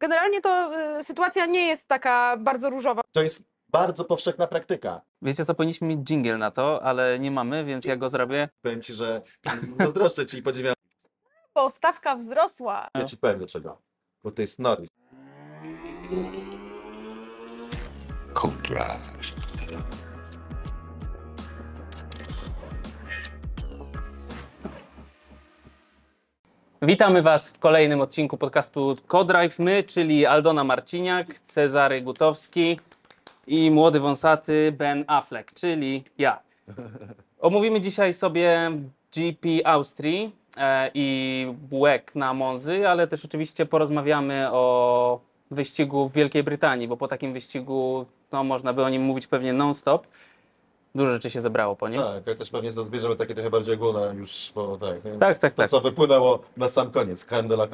generalnie to y, sytuacja nie jest taka bardzo różowa. To jest bardzo powszechna praktyka. Wiecie co, powinniśmy mieć jingle na to, ale nie mamy, więc ja go zrobię. Powiem ci, że zazdroszczę ci i podziwiam. Bo stawka wzrosła. Ja ci powiem dlaczego. Bo to jest Norris. Contrast. Witamy Was w kolejnym odcinku podcastu Codrive. My, czyli Aldona Marciniak, Cezary Gutowski i młody wąsaty Ben Affleck, czyli ja. Omówimy dzisiaj sobie GP Austrii e, i WEC na Monzy, ale też oczywiście porozmawiamy o wyścigu w Wielkiej Brytanii, bo po takim wyścigu no, można by o nim mówić pewnie non-stop. Dużo rzeczy się zebrało po nim. Tak, ja też pewnie zbierzemy takie trochę bardziej ogólne już, bo tak. nie? Tak, tak, To, tak. co wypłynęło na sam koniec, Can de la.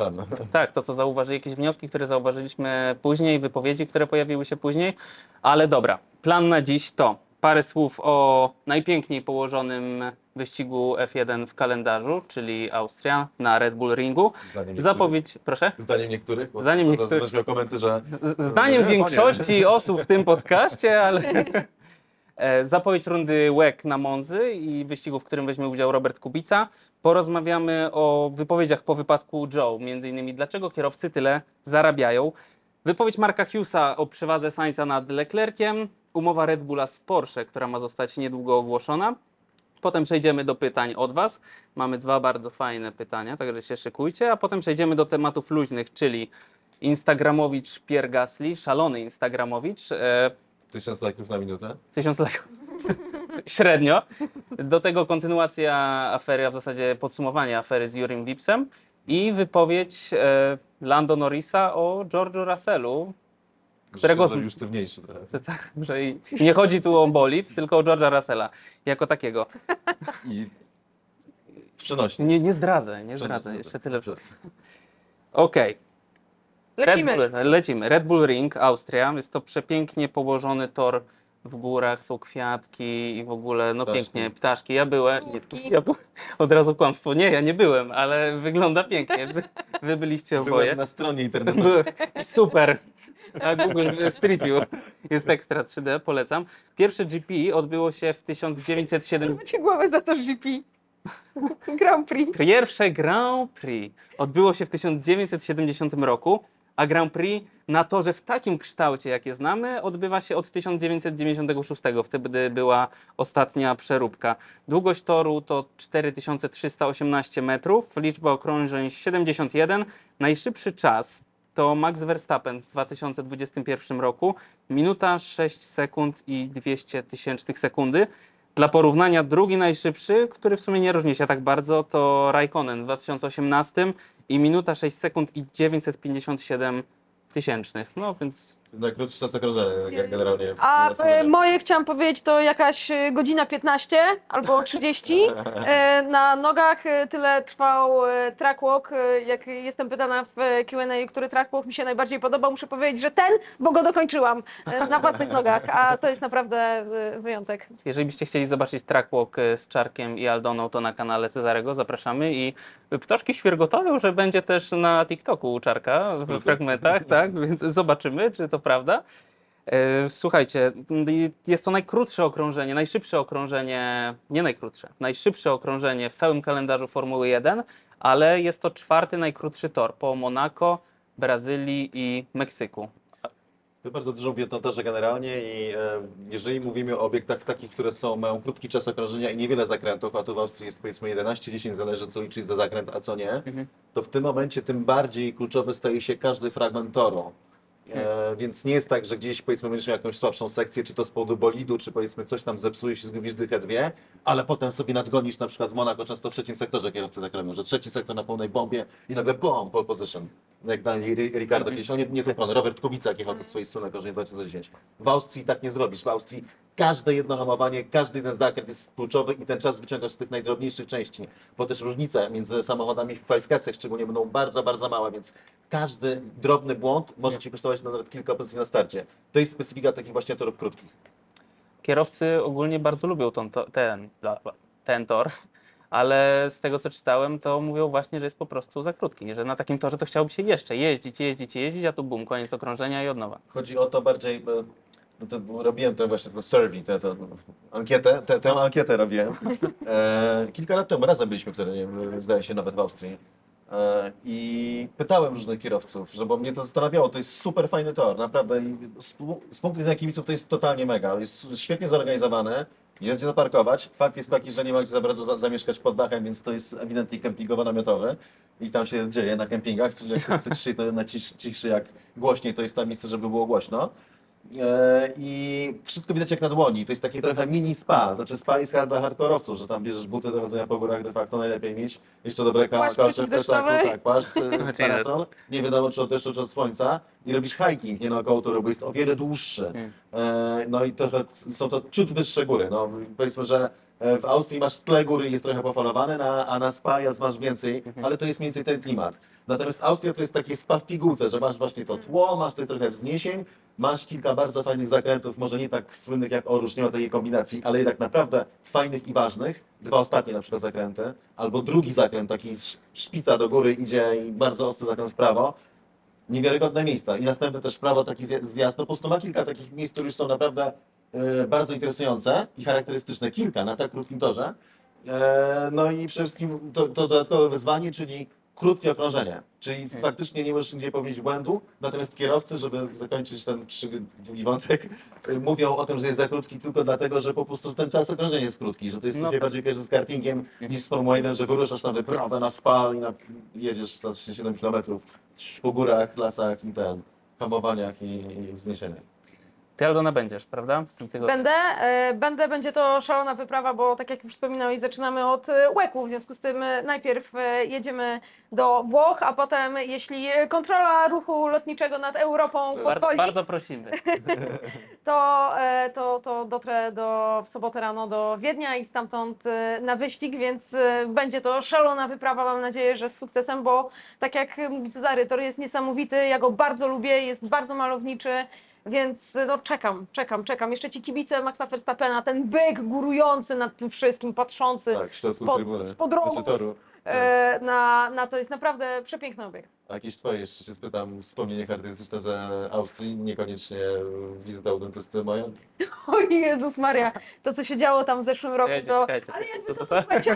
Tak, to co zauważyli, jakieś wnioski, które zauważyliśmy później, wypowiedzi, które pojawiły się później. Ale dobra, plan na dziś to parę słów o najpiękniej położonym wyścigu F1 w kalendarzu, czyli Austria na Red Bull Ringu. Zdaniem niektórych. Zapowiedź, proszę? Zdaniem niektórych? Bo Zdaniem to niektórych. Będziesz miał komenty, że Z- Zdaniem Nie, większości osób w tym podcaście, ale zapowiedź rundy WEC na Monzy i wyścigu, w którym weźmie udział Robert Kubica. Porozmawiamy o wypowiedziach po wypadku Joe, między innymi dlaczego kierowcy tyle zarabiają. Wypowiedź Marka Hughesa o przewadze Sainza nad Leclerciem, umowa Red Bulla z Porsche, która ma zostać niedługo ogłoszona. Potem przejdziemy do pytań od Was. Mamy dwa bardzo fajne pytania, także się szykujcie, a potem przejdziemy do tematów luźnych, czyli Instagramowicz Pierre Gasly, szalony Instagramowicz. E, tysiąc lajków na minutę. Tysiąc lajków. Średnio. Do tego kontynuacja afery, a w zasadzie podsumowanie afery z Jurim Wipsem i wypowiedź e, Lando Norrisa o George'u Russellu, Którego już sztywniejszy trochę. Tak, że i- nie chodzi tu o bolid, tylko o George'a Russella jako takiego. I. Nie, nie zdradzę, nie zdradzę, jeszcze tyle. Okej, Red Lecimy. Bull, lecimy. Red Bull Ring, Austria. Jest to przepięknie położony tor w górach, są kwiatki i w ogóle, no Ptaszki. pięknie, ptaszki. Ja byłem, nie, ja od razu kłamstwo, nie, ja nie byłem, ale wygląda pięknie. Wy, wy byliście oboje. Byłem na stronie internetowej. Super. Na Google Street View jest ekstra 3D, polecam. Pierwsze GP odbyło się w 1907. Cię głowę za to GP. Grand Prix. Pierwsze Grand Prix odbyło się w 1970 roku, a Grand Prix na torze w takim kształcie, jakie znamy, odbywa się od 1996. Wtedy była ostatnia przeróbka. Długość toru to 4318 metrów, liczba okrążeń 71. Najszybszy czas to Max Verstappen w 2021 roku, minuta 6 sekund i 200 tysięcznych sekundy. Dla porównania drugi najszybszy, który w sumie nie różni się tak bardzo, to Raikkonen w 2018 i minuta 6 sekund i 957 tysięcznych. No więc Najkrótszy czas okrążenia, jak- jak generalnie. w A e, moje chciałam powiedzieć to jakaś e, godzina 15 albo 30 e, na nogach. e, Tyle trwał e, track walk. E, Jak jestem pytana w e, Q&A, który track walk mi się najbardziej podobał, muszę powiedzieć, że ten, bo go dokończyłam e, na własnych nogach, a to jest naprawdę e, wyjątek. jeżeli byście chcieli zobaczyć trackwalk e, z Czarkiem i Aldoną, to na kanale Cezarego zapraszamy i ptaszki świergotają, że będzie też na TikToku u Czarka w fragmentach, tak? Więc zobaczymy, czy to prawda. E, Słuchajcie, jest to najkrótsze okrążenie, najszybsze okrążenie, nie najkrótsze, najszybsze okrążenie w całym kalendarzu Formuły 1, ale jest to czwarty najkrótszy tor po Monako, Brazylii i Meksyku. My bardzo dużo torze generalnie i e, jeżeli mówimy o obiektach takich, które są, mają krótki czas okrążenia i niewiele zakrętów, a tu w Austrii jest powiedzmy 11-10, zależy co liczyć za zakręt, a co nie, Mhm. to w tym momencie tym bardziej kluczowy staje się każdy fragment toru. E, więc nie jest tak, że gdzieś powiedzmy będziesz miał jakąś słabszą sekcję, czy to z powodu bolidu, czy powiedzmy coś tam zepsujesz i zgubisz dychę dwie, ale potem sobie nadgonisz na przykład w Monako, często w trzecim sektorze kierowcy tak robią, że trzeci sektor na pełnej bombie i nagle bom, pole position. Jak Ri- Ricardo kiedyś, on nie, nie tu Robert Kubica jak jechał to swojej słynnej korzenie 2010. W Austrii tak nie zrobisz, w Austrii każde jedno hamowanie, każdy jeden zakręt jest kluczowy i ten czas wyciągasz z tych najdrobniejszych części, bo też różnice między samochodami w kwalifikacjach szczególnie będą bardzo, bardzo małe, więc każdy drobny błąd może Ci kosztować nawet kilka pozycji na starcie. To jest specyfika takich właśnie torów krótkich. Kierowcy ogólnie bardzo lubią ten, bla, ten tor, ale z tego co czytałem, to mówią właśnie, że jest po prostu za krótki, że na takim torze to chciałoby się jeszcze jeździć, jeździć, jeździć, a tu bum, koniec okrążenia i od nowa. Chodzi o to bardziej, no to robiłem to właśnie to survey, tę tę- ankietę, tę, tę ankietę robiłem. E, kilka lat temu razem byliśmy wtedy, zdaje się nawet w Austrii. E, I pytałem różnych kierowców, że bo mnie to zastanawiało, to jest super fajny tor, naprawdę. I z, z punktu widzenia kibiców to jest totalnie mega. Jest świetnie zorganizowane, jest gdzie zaparkować. Fakt jest taki, że nie ma gdzie za bardzo za, zamieszkać pod dachem, więc to jest ewidentnie kempingowo-namiotowy. I tam się dzieje na kempingach, czyli jak chce ciszej, to na cisz, ciszy, jak głośniej, to jest tam miejsce, żeby było głośno. E, I wszystko widać jak na dłoni. To jest takie trochę mini spa. Znaczy spa jest dla hardkorowców, że tam bierzesz buty do chodzenia po górach de facto najlepiej mieć. Jeszcze dobre ka- Płaszcz kalcze w przeciwdeszczowy. plecaku, tak, płaszcz, e, Znaczy, parasol. Nie wiadomo czy od deszczu, czy od słońca. I robisz hiking nie naokoło toru, bo jest o wiele dłuższy. Mm. E, No i trochę są to ciut wyższe góry. No, powiedzmy, że w Austrii masz tle góry i jest trochę pofalowane, na, a na spa masz więcej, ale to jest mniej więcej ten klimat. Natomiast Austria to jest taki spa w pigułce, że masz właśnie to tło, masz tutaj trochę wzniesień, masz kilka bardzo fajnych zakrętów, może nie tak słynnych jak Orusz, nie ma takiej kombinacji, ale jednak naprawdę fajnych i ważnych. Dwa ostatnie na przykład zakręty, albo drugi zakręt, taki z szpica do góry idzie i bardzo ostry zakręt w prawo. Niewiarygodne miejsca. I następny też w prawo taki zja- zjazd. No po prostu ma kilka takich miejsc, które już są naprawdę e, bardzo interesujące i charakterystyczne. Kilka na tak krótkim torze. E, no i przede wszystkim to, to dodatkowe wyzwanie, czyli krótkie okrążenie. Czyli faktycznie nie możesz nigdzie popełnić błędu, natomiast kierowcy, żeby zakończyć ten długi wątek, e, mówią o tym, że jest za krótki tylko dlatego, że po prostu ten czas okrążenia jest krótki, że to jest No tak. bardziej kojarzy z kartingiem niż z Formuły 1, że wyruszasz na wyprawę, na spa i na, jedziesz za 7 km po górach, lasach i ten, hamowaniach i, i wzniesieniach. Ty Aldona będziesz, prawda? W tym tygodniu. Będę, e, będę, będzie to szalona wyprawa, bo tak jak już wspominałeś, zaczynamy od e, łeku, w związku z tym e, najpierw e, jedziemy do Włoch, a potem jeśli kontrola ruchu lotniczego nad Europą Bardzo, pozwoli, bardzo prosimy. to, e, to, to dotrę do, w sobotę rano do Wiednia i stamtąd e, na wyścig, więc e, będzie to szalona wyprawa, mam nadzieję, że z sukcesem, bo tak jak mówi Cezary, tor jest niesamowity, ja go bardzo lubię, jest bardzo malowniczy, więc no czekam, czekam, czekam. Jeszcze ci kibice Maxa Verstappena, ten byk górujący nad tym wszystkim, patrzący Tak, spod, spod Znaczy toru. e, na, na to jest naprawdę przepiękny obiekt. A jakieś twoje, jeszcze się spytam, wspomnienie charakterystyczne z Austrii, niekoniecznie wizyta u dentysty moja? O Jezus Maria, to co się działo tam w zeszłym roku, Czekajcie, to... czekajcie, Ale jakby co- co, co- to, słuchajcie,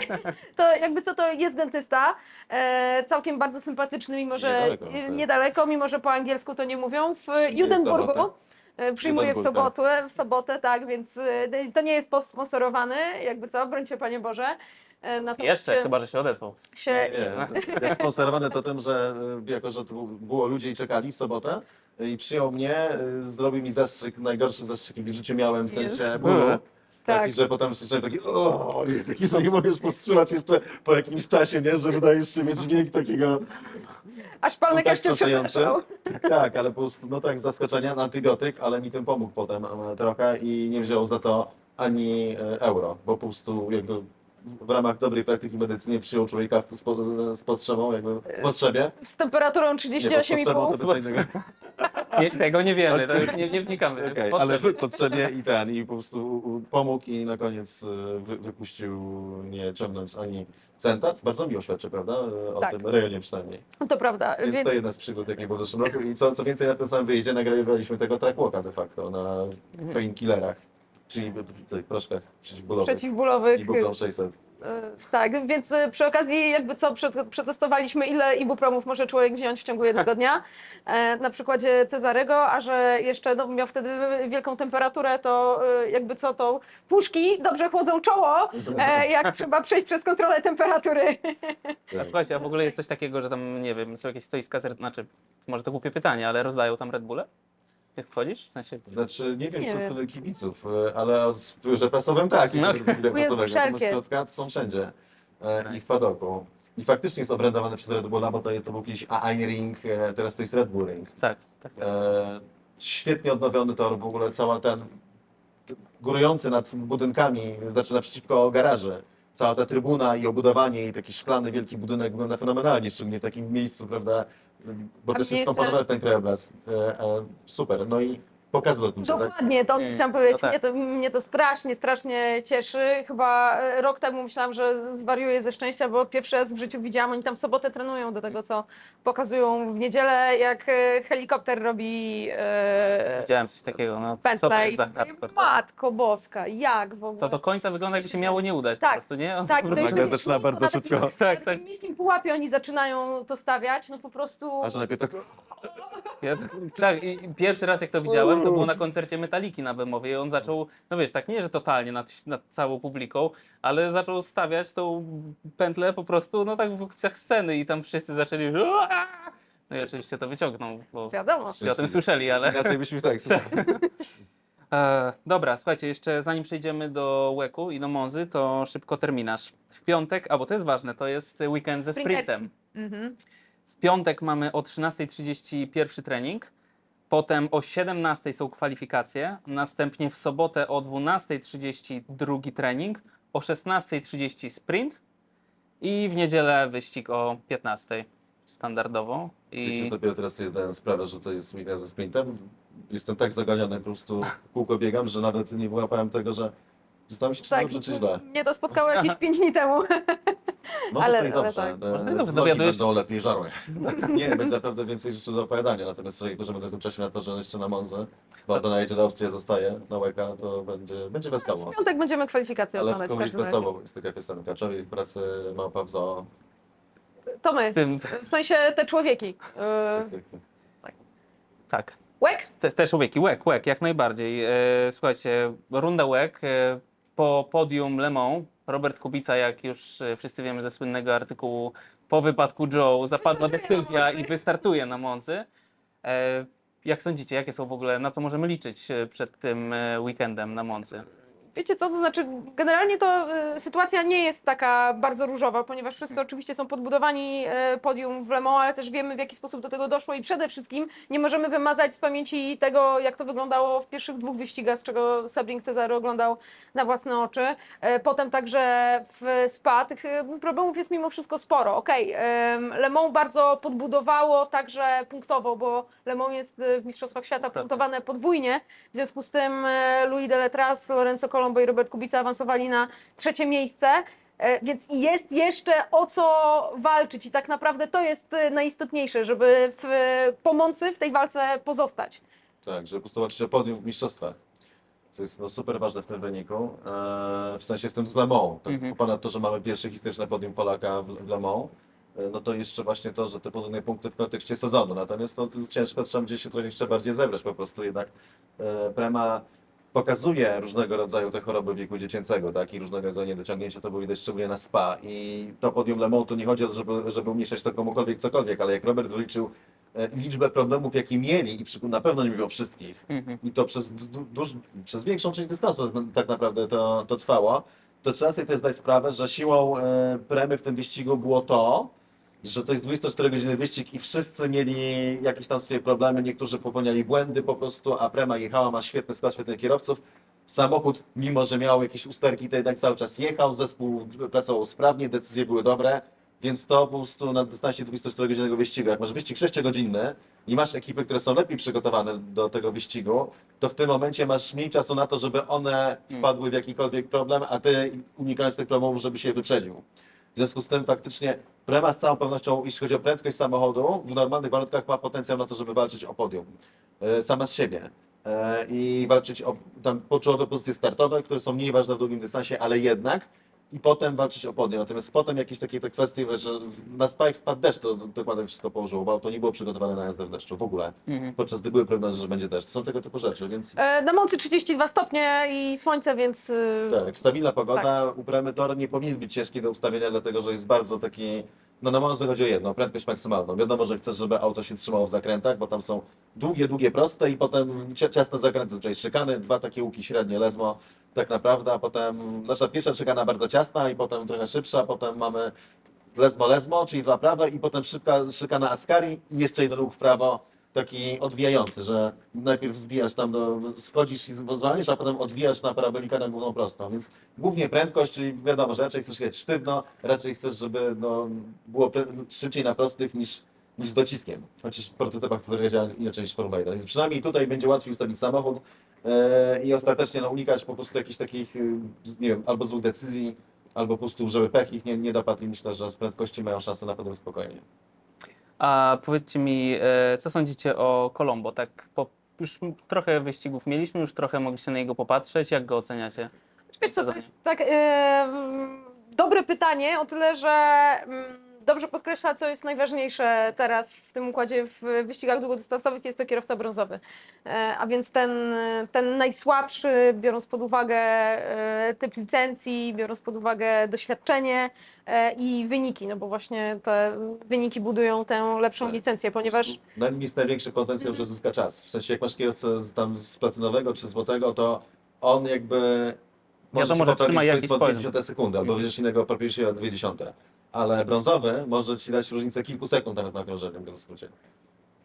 to jakby co to jest dentysta, e, całkiem bardzo sympatyczny, mimo że Niedaleko, niedaleko, tak. niedaleko mimo że po angielsku to nie mówią, w Judenburgu. sobotę. e, Przyjmuje w Judenburg, tak. sobotę, w sobotę, tak, więc e, to nie jest sponsorowany, jakby co, brońcie Panie Boże. E, Natomiast Jeszcze, się, chyba że się odezwał. się, Nie, jak sponsorowane to tym, że y, jako, że tu było ludzie i czekali w sobotę y, i przyjął mnie, y, zrobił mi zastrzyk, najgorszy zastrzyk jaki w życiu miałem, w sensie bólu. Tak. Taki, że potem słyszałem taki, o, i taki, że nie możesz powstrzymać jeszcze po jakimś czasie, nie, że wydajesz się mieć dźwięk takiego aż palny no tak wstrząsający. przepraszał. Tak, ale po prostu, no tak, z zaskoczenia na antybiotyk, ale mi tym pomógł potem e, trochę i nie wziął za to ani e, euro, bo po prostu jakby w- ramach dobrej praktyki medycyny przyjął człowieka z, po, z potrzebą, jakby w potrzebie. Z temperaturą Nie, bo z potrzebą 38,5. to co innego. Nie, tego nie wiemy, to już nie, nie wnikamy. Okej, ale co? w potrzebie i ten, i po prostu u- pomógł i na koniec e, wy, wypuścił nie ciągnąć ani centa. Bardzo miło świadczy, prawda? E, O Tak. tym rejonie przynajmniej. To prawda, Więc, więc to jedna z przygód, jakie było w zeszłym roku. I co, co więcej, na tym samym wyjeździe nagrywaliśmy tego trackwalka de facto na painkillerach, czyli w tych proszkach przeciwbólowych. przeciwbólowych. Ibuprofen 600. E, Tak, więc e, przy okazji jakby co przetestowaliśmy ile ibupromów może człowiek wziąć w ciągu jednego dnia e, na przykładzie Cezarego, a że jeszcze no, miał wtedy wielką temperaturę, to e, jakby co to puszki dobrze chłodzą czoło, e, jak trzeba przejść przez kontrolę temperatury. A słuchajcie, a w ogóle jest coś takiego, że tam, nie wiem, są jakieś stoiska, znaczy, może to głupie pytanie, ale rozdają tam Red Bulle? Jak wchodzisz? W sensie, Znaczy, nie wiem, Nie czy wiem. z strony kibiców, e, ale z w biurze prasowym tak, No. no. prasowego. wszelkie. Natomiast środka to są wszędzie. E, I w padoku. I faktycznie jest obrędowane przez Red Bulla, bo to, jest, to był kiedyś A1 Ring, e, teraz to jest Red Bull Ring. tak, tak. tak. E, świetnie odnowiony tor, w ogóle cała ten t- górujący nad budynkami, znaczy naprzeciwko garaży. Cała ta trybuna i obudowanie i taki szklany wielki budynek wygląda fenomenalnie, szczególnie w takim miejscu, prawda? Bo A też jest komponowany ten krajobraz. E, e, super. No i pokazy lotnicze, tak? Dokładnie, to Mm, chciałam powiedzieć. no tak. mnie, to, mnie to strasznie, strasznie cieszy. Chyba e, rok temu myślałam, że zwariuję ze szczęścia, bo pierwszy raz w życiu widziałam, oni tam w sobotę trenują do tego, co pokazują w niedzielę, jak e, helikopter robi e, Widziałem coś takiego, no co to pętlę. jest i za hardcore? Matko boska, jak w ogóle? To do końca wygląda jakby się miało nie udać Tak, po prostu, nie? On Tak, po to prostu- Nagle zaczyna bardzo szybko. Tak, tak. takim niskim pułapie oni zaczynają to stawiać, no po prostu... A że najpierw tak... Ja, tak, i pierwszy raz jak to widziałem, to było na koncercie Metaliki na Bemowie i on zaczął, no wiesz, tak nie, że totalnie nad, nad całą publiką, ale zaczął stawiać tą pętlę po prostu, no tak w okoliczach sceny i tam wszyscy zaczęli no i oczywiście to wyciągnął, bo Wiadomo. o tym słyszeli, ale... Inaczej byśmy tak, E, dobra, słuchajcie, jeszcze zanim przejdziemy do Łeku i do Monzy, to szybko terminarz. W piątek, a bo to jest ważne, to jest weekend ze sprintem. Mhm. W piątek mamy o 13.30 pierwszy trening, potem o 17.00 są kwalifikacje, następnie w sobotę o 12.30 drugi trening, o 16.30 sprint i w niedzielę wyścig o 15.00 standardowo. Wiecie, I że dopiero teraz sobie zdałem sprawę, że to jest weekend ze sprintem. Jestem tak zaganiony, po prostu w kółko biegam, że nawet nie wyłapałem tego, że zastanawiam się, czy Tak, dobrze, czy źle. mnie to spotkało jakieś 5 dni temu. Może Ale- to i ale dobrze. tak. Może to i dobrze, nogi dowiadujesz- będą lepiej żarły. Nie, będzie naprawdę więcej rzeczy do opowiadania, natomiast że będę w tym czasie na to, że jeszcze na Monzę, Waldona jedzie do Austrii, ja zostaję na Łeka, to będzie, będzie wesoło. W piątek będziemy kwalifikacje Ale w oglądać w kogoś każdym razie. wesoło jest taka piosenka. Człowiek pracy małpa w zoo. To my. tym, W sensie te człowieki. Yy, tak. Łek? Te, też łyki, łek, łek, jak najbardziej. E, słuchajcie, runda łek e, po podium Le Mans. Robert Kubica, jak już e, wszyscy wiemy ze słynnego artykułu po wypadku Joe, zapadła decyzja i wystartuje na Moncy. E, jak sądzicie, jakie są w ogóle, na co możemy liczyć e, przed tym weekendem na Moncy? Wiecie co, to znaczy generalnie to y, sytuacja nie jest taka bardzo różowa, ponieważ wszyscy oczywiście są podbudowani y, podium w Le Mans, ale też wiemy w jaki sposób do tego doszło i przede wszystkim nie możemy wymazać z pamięci tego, jak to wyglądało w pierwszych dwóch wyścigach, z czego Sabrin Cezary oglądał na własne oczy. E, Potem także w Spa tych y, problemów jest mimo wszystko sporo. Okej, ym, Le Mans bardzo podbudowało także punktowo, bo Le Mans jest y, w Mistrzostwach Świata punktowane podwójnie, w związku z tym Louis Deletras, Lorenzo Colombo i Robert Kubica awansowali na trzecie miejsce. E, Więc jest jeszcze o co walczyć i tak naprawdę to jest e, najistotniejsze, żeby w e, pomocy w tej walce pozostać. Tak, że po prostu walczyć o podium w mistrzostwach. Co jest no, super ważne w tym wyniku. W sensie w tym z Le Mans. Tak, Mhm. Ponad to, że mamy pierwsze historyczne podium Polaka w, w Le Mans. e, No to jeszcze właśnie to, że te podwójne punkty w kontekście sezonu. Natomiast to, to jest ciężko, trzeba będzie się trochę jeszcze bardziej zebrać po prostu. Jednak e, Prema pokazuje różnego rodzaju te choroby wieku dziecięcego, tak? I różnego rodzaju niedociągnięcia, to było widać szczególnie na SPA. I to podium Le Mans, to nie chodzi o to, żeby, żeby umniejszać to komukolwiek cokolwiek, ale jak Robert wyliczył e, liczbę problemów, jakie mieli, i przy, na pewno nie mówię o wszystkich, Mhm. i to przez, du, duż, przez większą część dystansu tak naprawdę to, to trwało, to trzeba sobie też zdać sprawę, że siłą e, premy w tym wyścigu było to, że to jest 24 godziny wyścig i wszyscy mieli jakieś tam swoje problemy, niektórzy popełniali błędy po prostu, a prema jechała, ma świetny skład, świetnych kierowców. Samochód, mimo że miał jakieś usterki, to jednak cały czas jechał, zespół pracował sprawnie, decyzje były dobre, więc to po prostu na dystansie 24-godzinnego wyścigu, jak masz wyścig 6-godzinny i masz ekipy, które są lepiej przygotowane do tego wyścigu, to w tym momencie masz mniej czasu na to, żeby one wpadły w jakikolwiek problem, a ty unikając tych problemów, żeby się wyprzedził. W związku z tym faktycznie Prema z całą pewnością, jeśli chodzi o prędkość samochodu, w normalnych warunkach ma potencjał na to, żeby walczyć o podium. E, sama z siebie. E, I walczyć o tam poczołowe pozycje startowe, które są mniej ważne w długim dystansie, ale jednak. I potem walczyć o podium. Natomiast potem jakieś takie te kwestie, że w- na Spike spadł deszcz, to dokładnie wszystko położyło, bo to nie było przygotowane na jazdę w deszczu w ogóle. Mhm. Podczas gdy były prognozy, że będzie deszcz. Są tego typu rzeczy, więc E, Na mocy 32 stopnie i słońce, więc y, Tak, stabilna pogoda, uprawiamy tor nie powinien być ciężki do ustawienia, dlatego że jest bardzo taki, no na Monza chodzi o jedno, prędkość maksymalną. Wiadomo, że chcesz, żeby auto się trzymało w zakrętach, bo tam są długie, długie, proste i potem cia- ciasne zakręty, zazwyczaj szykany, dwa takie łuki średnie, lesmo tak naprawdę, a potem, nasza pierwsza szykana bardzo ciasna i potem trochę szybsza, potem mamy lesmo, lesmo, czyli dwa prawe i potem szybka szykana Ascari i jeszcze jeden łuk w prawo, taki odwijający, że najpierw zbijasz tam do, schodzisz i zwalniasz, a potem odwijasz na parabolika na główną prostą, więc głównie prędkość, czyli wiadomo, że raczej chcesz jechać sztywno, raczej chcesz, żeby no, było szybciej na prostych niż, niż z dociskiem. Chociaż w prototypach to działa inaczej niż Formuła 1. Więc przynajmniej tutaj będzie łatwiej ustawić samochód e, i ostatecznie no, unikać po prostu jakichś takich, y, nie wiem, albo złych decyzji, albo po prostu, żeby pech ich nie, nie dopadł i myślę, że z prędkości mają szansę na pewno spokojnie. A powiedzcie mi, e, co sądzicie o Colombo? Tak, po, już trochę wyścigów mieliśmy, już trochę mogliście na niego popatrzeć. Jak go oceniacie? Wiesz co, to jest tak mm, dobre pytanie, o tyle, że mm, dobrze podkreśla, co jest najważniejsze teraz w tym układzie w wyścigach długodystansowych, jest to kierowca brązowy. E, a więc ten, ten najsłabszy, biorąc pod uwagę e, typ licencji, biorąc pod uwagę doświadczenie e, i wyniki, no bo właśnie te wyniki budują tę lepszą Tak. licencję, ponieważ Na nim jest największy potencjał, że zyska czas. W sensie, jak masz kierowcę z, tam z platynowego czy złotego, to on jakby. może Wiadomo, że trzyma jakiś poziom. 20 sekundy, albo wiesz innego się o 20. Ale brązowy może ci dać różnicę kilku sekund nawet na krążeniu, w gruncie.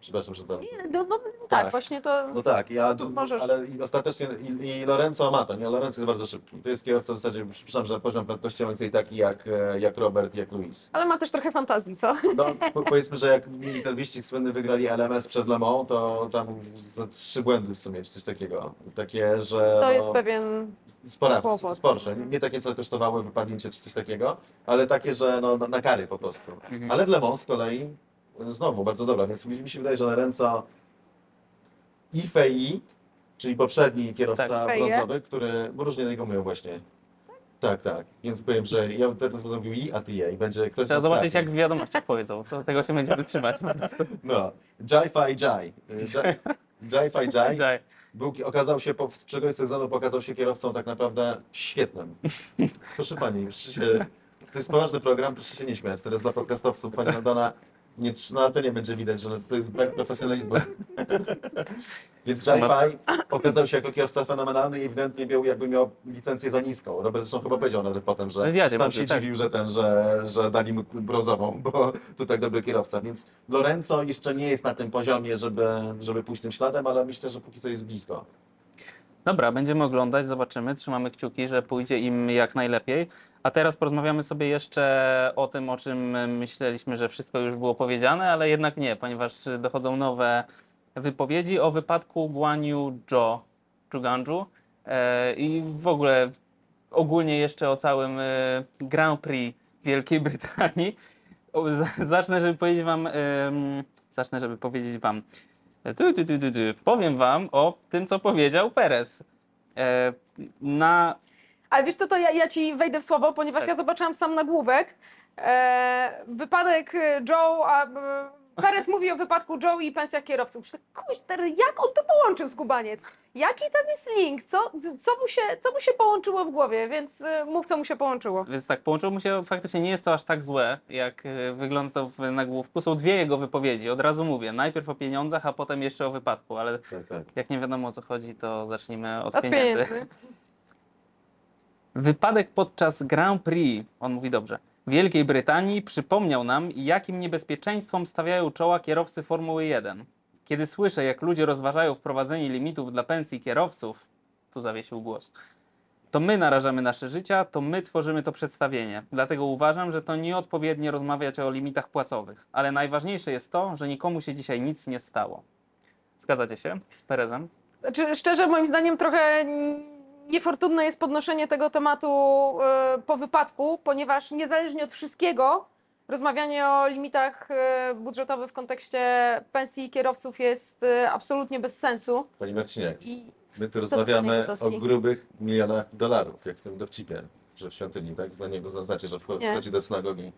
Przepraszam, że to. no, no, tak, Tak. właśnie to... No tak, ja, tu- Możesz. ale i ostatecznie i, i Lorenzo ma to, nie? Lorenzo jest bardzo szybki. To jest kierowca w zasadzie, przepraszam, że poziom prędkości mniej więcej taki jak, e, jak Robert jak Luis. Ale ma też trochę fantazji, co? No, po, powiedzmy, że jak mieli ten wyścig słynny, wygrali LMS przed Le Mans, to tam za trzy błędy w sumie, czy coś takiego. Takie, że To no, jest pewien... spora, kłopot. sporsze. Nie, nie takie, co kosztowały wypadnięcie czy coś takiego, ale takie, że no, na, na kary po prostu. Mhm. Ale w Le Mans z kolei znowu bardzo dobra, więc mi się wydaje, że Lorenzo i Fei, czyli poprzedni kierowca Tak. Który, bo różnie niego mówią właśnie. Tak, tak. Więc powiem, że ja bym teraz mówił i, a ty je. I będzie ktoś Trzeba zobaczyć, jak w wiadomościach powiedzą. To tego się będziemy trzymać po prostu. No. Jai Fai Jai. Jai- Jai Jai był, okazał się, po, w przegonie sezonu pokazał się kierowcą tak naprawdę świetnym. Proszę pani, się, to jest poważny program, proszę się nie śmiać. Teraz dla podcastowców pani Madonna nie, na antenie będzie widać, że to jest brak profesjonalizmu. Więc Jai Fai okazał się jako kierowca fenomenalny i ewidentnie był, jakby miał licencję za niską. Robert zresztą chyba powiedział nawet potem, że wywiadzie sam się tak. dziwił, że ten, że, że dali mu brązową, bo to tak dobry kierowca. Więc Lorenzo jeszcze nie jest na tym poziomie, żeby, żeby pójść tym śladem, ale myślę, że póki co jest blisko. Dobra, będziemy oglądać, zobaczymy. Trzymamy kciuki, że pójdzie im jak najlepiej. A teraz porozmawiamy sobie jeszcze o tym, o czym myśleliśmy, że wszystko już było powiedziane, ale jednak nie, ponieważ dochodzą nowe wypowiedzi o wypadku Guanyu Zhou, Zhuganju e, i w ogóle ogólnie jeszcze o całym e, Grand Prix Wielkiej Brytanii. Zacznę, żeby powiedzieć wam, zacznę, żeby powiedzieć wam, tu, tu, tu, tu, tu. powiem wam o tym, co powiedział Perez. E, na Ale wiesz co, to ja, ja ci wejdę w słowo, ponieważ Tak. ja zobaczyłam sam nagłówek. E, wypadek e, Joe, a e, Perez mówi o wypadku Joe i pensjach kierowców. Myślę, kuźder, jak on to połączył, skubaniec? Jaki tam jest link? Co, co, mu, się, co mu się połączyło w głowie? Więc e, mów, co mu się połączyło. Więc tak, połączyło mu się, faktycznie nie jest to aż tak złe, jak e, wygląda to w nagłówku. Są dwie jego wypowiedzi, od razu mówię. Najpierw o pieniądzach, a potem jeszcze o wypadku, ale Tak, tak. jak nie wiadomo o co chodzi, to zacznijmy od, Od pieniędzy. pieniędzy. Wypadek podczas Grand Prix, on mówi dobrze, Wielkiej Brytanii przypomniał nam, jakim niebezpieczeństwom stawiają czoła kierowcy Formuły 1. Kiedy słyszę, jak ludzie rozważają wprowadzenie limitów dla pensji kierowców, tu zawiesił głos, to my narażamy nasze życia, to my tworzymy to przedstawienie. Dlatego uważam, że to nieodpowiednie rozmawiać o limitach płacowych. Ale najważniejsze jest to, że nikomu się dzisiaj nic nie stało. Zgadzacie się z Perezem? Znaczy, szczerze, moim zdaniem trochę niefortunne jest podnoszenie tego tematu e, po wypadku, ponieważ niezależnie od wszystkiego, rozmawianie o limitach e, budżetowych w kontekście pensji kierowców jest e, absolutnie bez sensu. Pani Marcinie, I my tu rozmawiamy o grubych milionach dolarów, jak w tym dowcipie, że w świątyni, tak? Za niego zaznaczy, że Nie. wchodzi do synagogi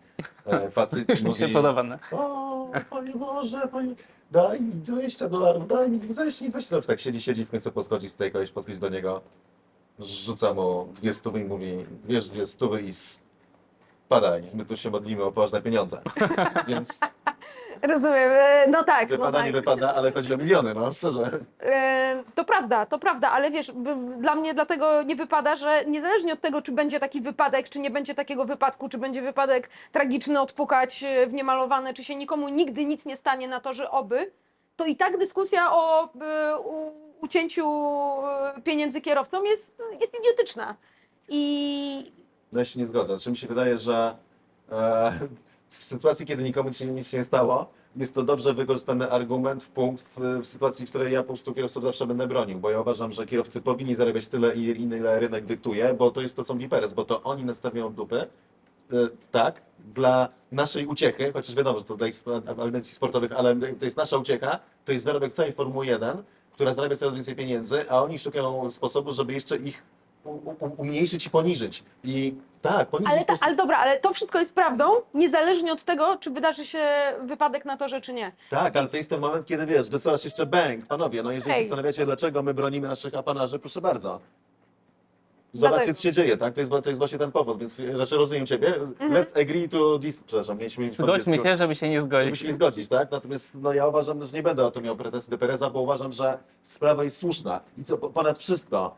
e, facet i Już mi się podoba. no. o, Panie Boże, Panie, daj mi 20 dolarów, daj mi, zaś mi 20 dolarów. Tak siedzi, siedzi, w końcu podchodzi z tej koleś, podchodzi do niego, rzuca mu dwie stówy i mówi, wiesz, dwie stówy i spadaj, my tu się modlimy o poważne pieniądze. Więc rozumiem, e, no tak, no wypada, tak. nie wypada, ale chodzi o miliony, no szczerze. E, To prawda, to prawda, ale wiesz, b- dla mnie dlatego nie wypada, że niezależnie od tego, czy będzie taki wypadek, czy nie będzie takiego wypadku, czy będzie wypadek tragiczny, odpukać e, w niemalowany, czy się nikomu nigdy nic nie stanie na to, że oby, to i tak dyskusja o e, ucięciu e, pieniędzy kierowcom jest, jest idiotyczna. I No ja się nie zgodzę. Znaczy mi się wydaje, że e, w sytuacji, kiedy nikomu się nic nie stało, jest to dobrze wykorzystany argument w punkt w, w sytuacji, w której ja po prostu kierowców zawsze będę bronił, bo ja uważam, że kierowcy powinni zarabiać tyle, ile rynek dyktuje, bo to jest to, co mówi Perez, bo to oni nastawiają dupy, tak, dla naszej uciechy, chociaż wiadomo, że to dla agencji sportowych, ale to jest nasza uciecha, to jest zarobek całej Formuły 1, która zarabia coraz więcej pieniędzy, a oni szukają sposobu, żeby jeszcze ich umniejszyć i poniżyć. I tak, poniżyć Ale, ta, ale dobra, ale to wszystko jest prawdą, niezależnie od tego, czy wydarzy się wypadek na torze, czy nie. Tak, ale to jest ten moment, kiedy wiesz, wysyłasz jeszcze bęk. Panowie, no jeżeli Ej. się zastanawiacie, dlaczego my bronimy naszych apanarzy, proszę bardzo. Zobaczcie, Dlatego. co się dzieje, tak? To jest, to jest właśnie ten powód, więc znaczy rozumiem Ciebie. Mhm. Let's agree to this. Przepraszam, mieliśmy... Zgodźmy się, żeby się nie Żeby zgodzić. się nie zgodzić, tak? Natomiast no, ja uważam, że nie będę o to miał pretensji do Pereza, bo uważam, że sprawa jest słuszna. I co po- ponad wszystko,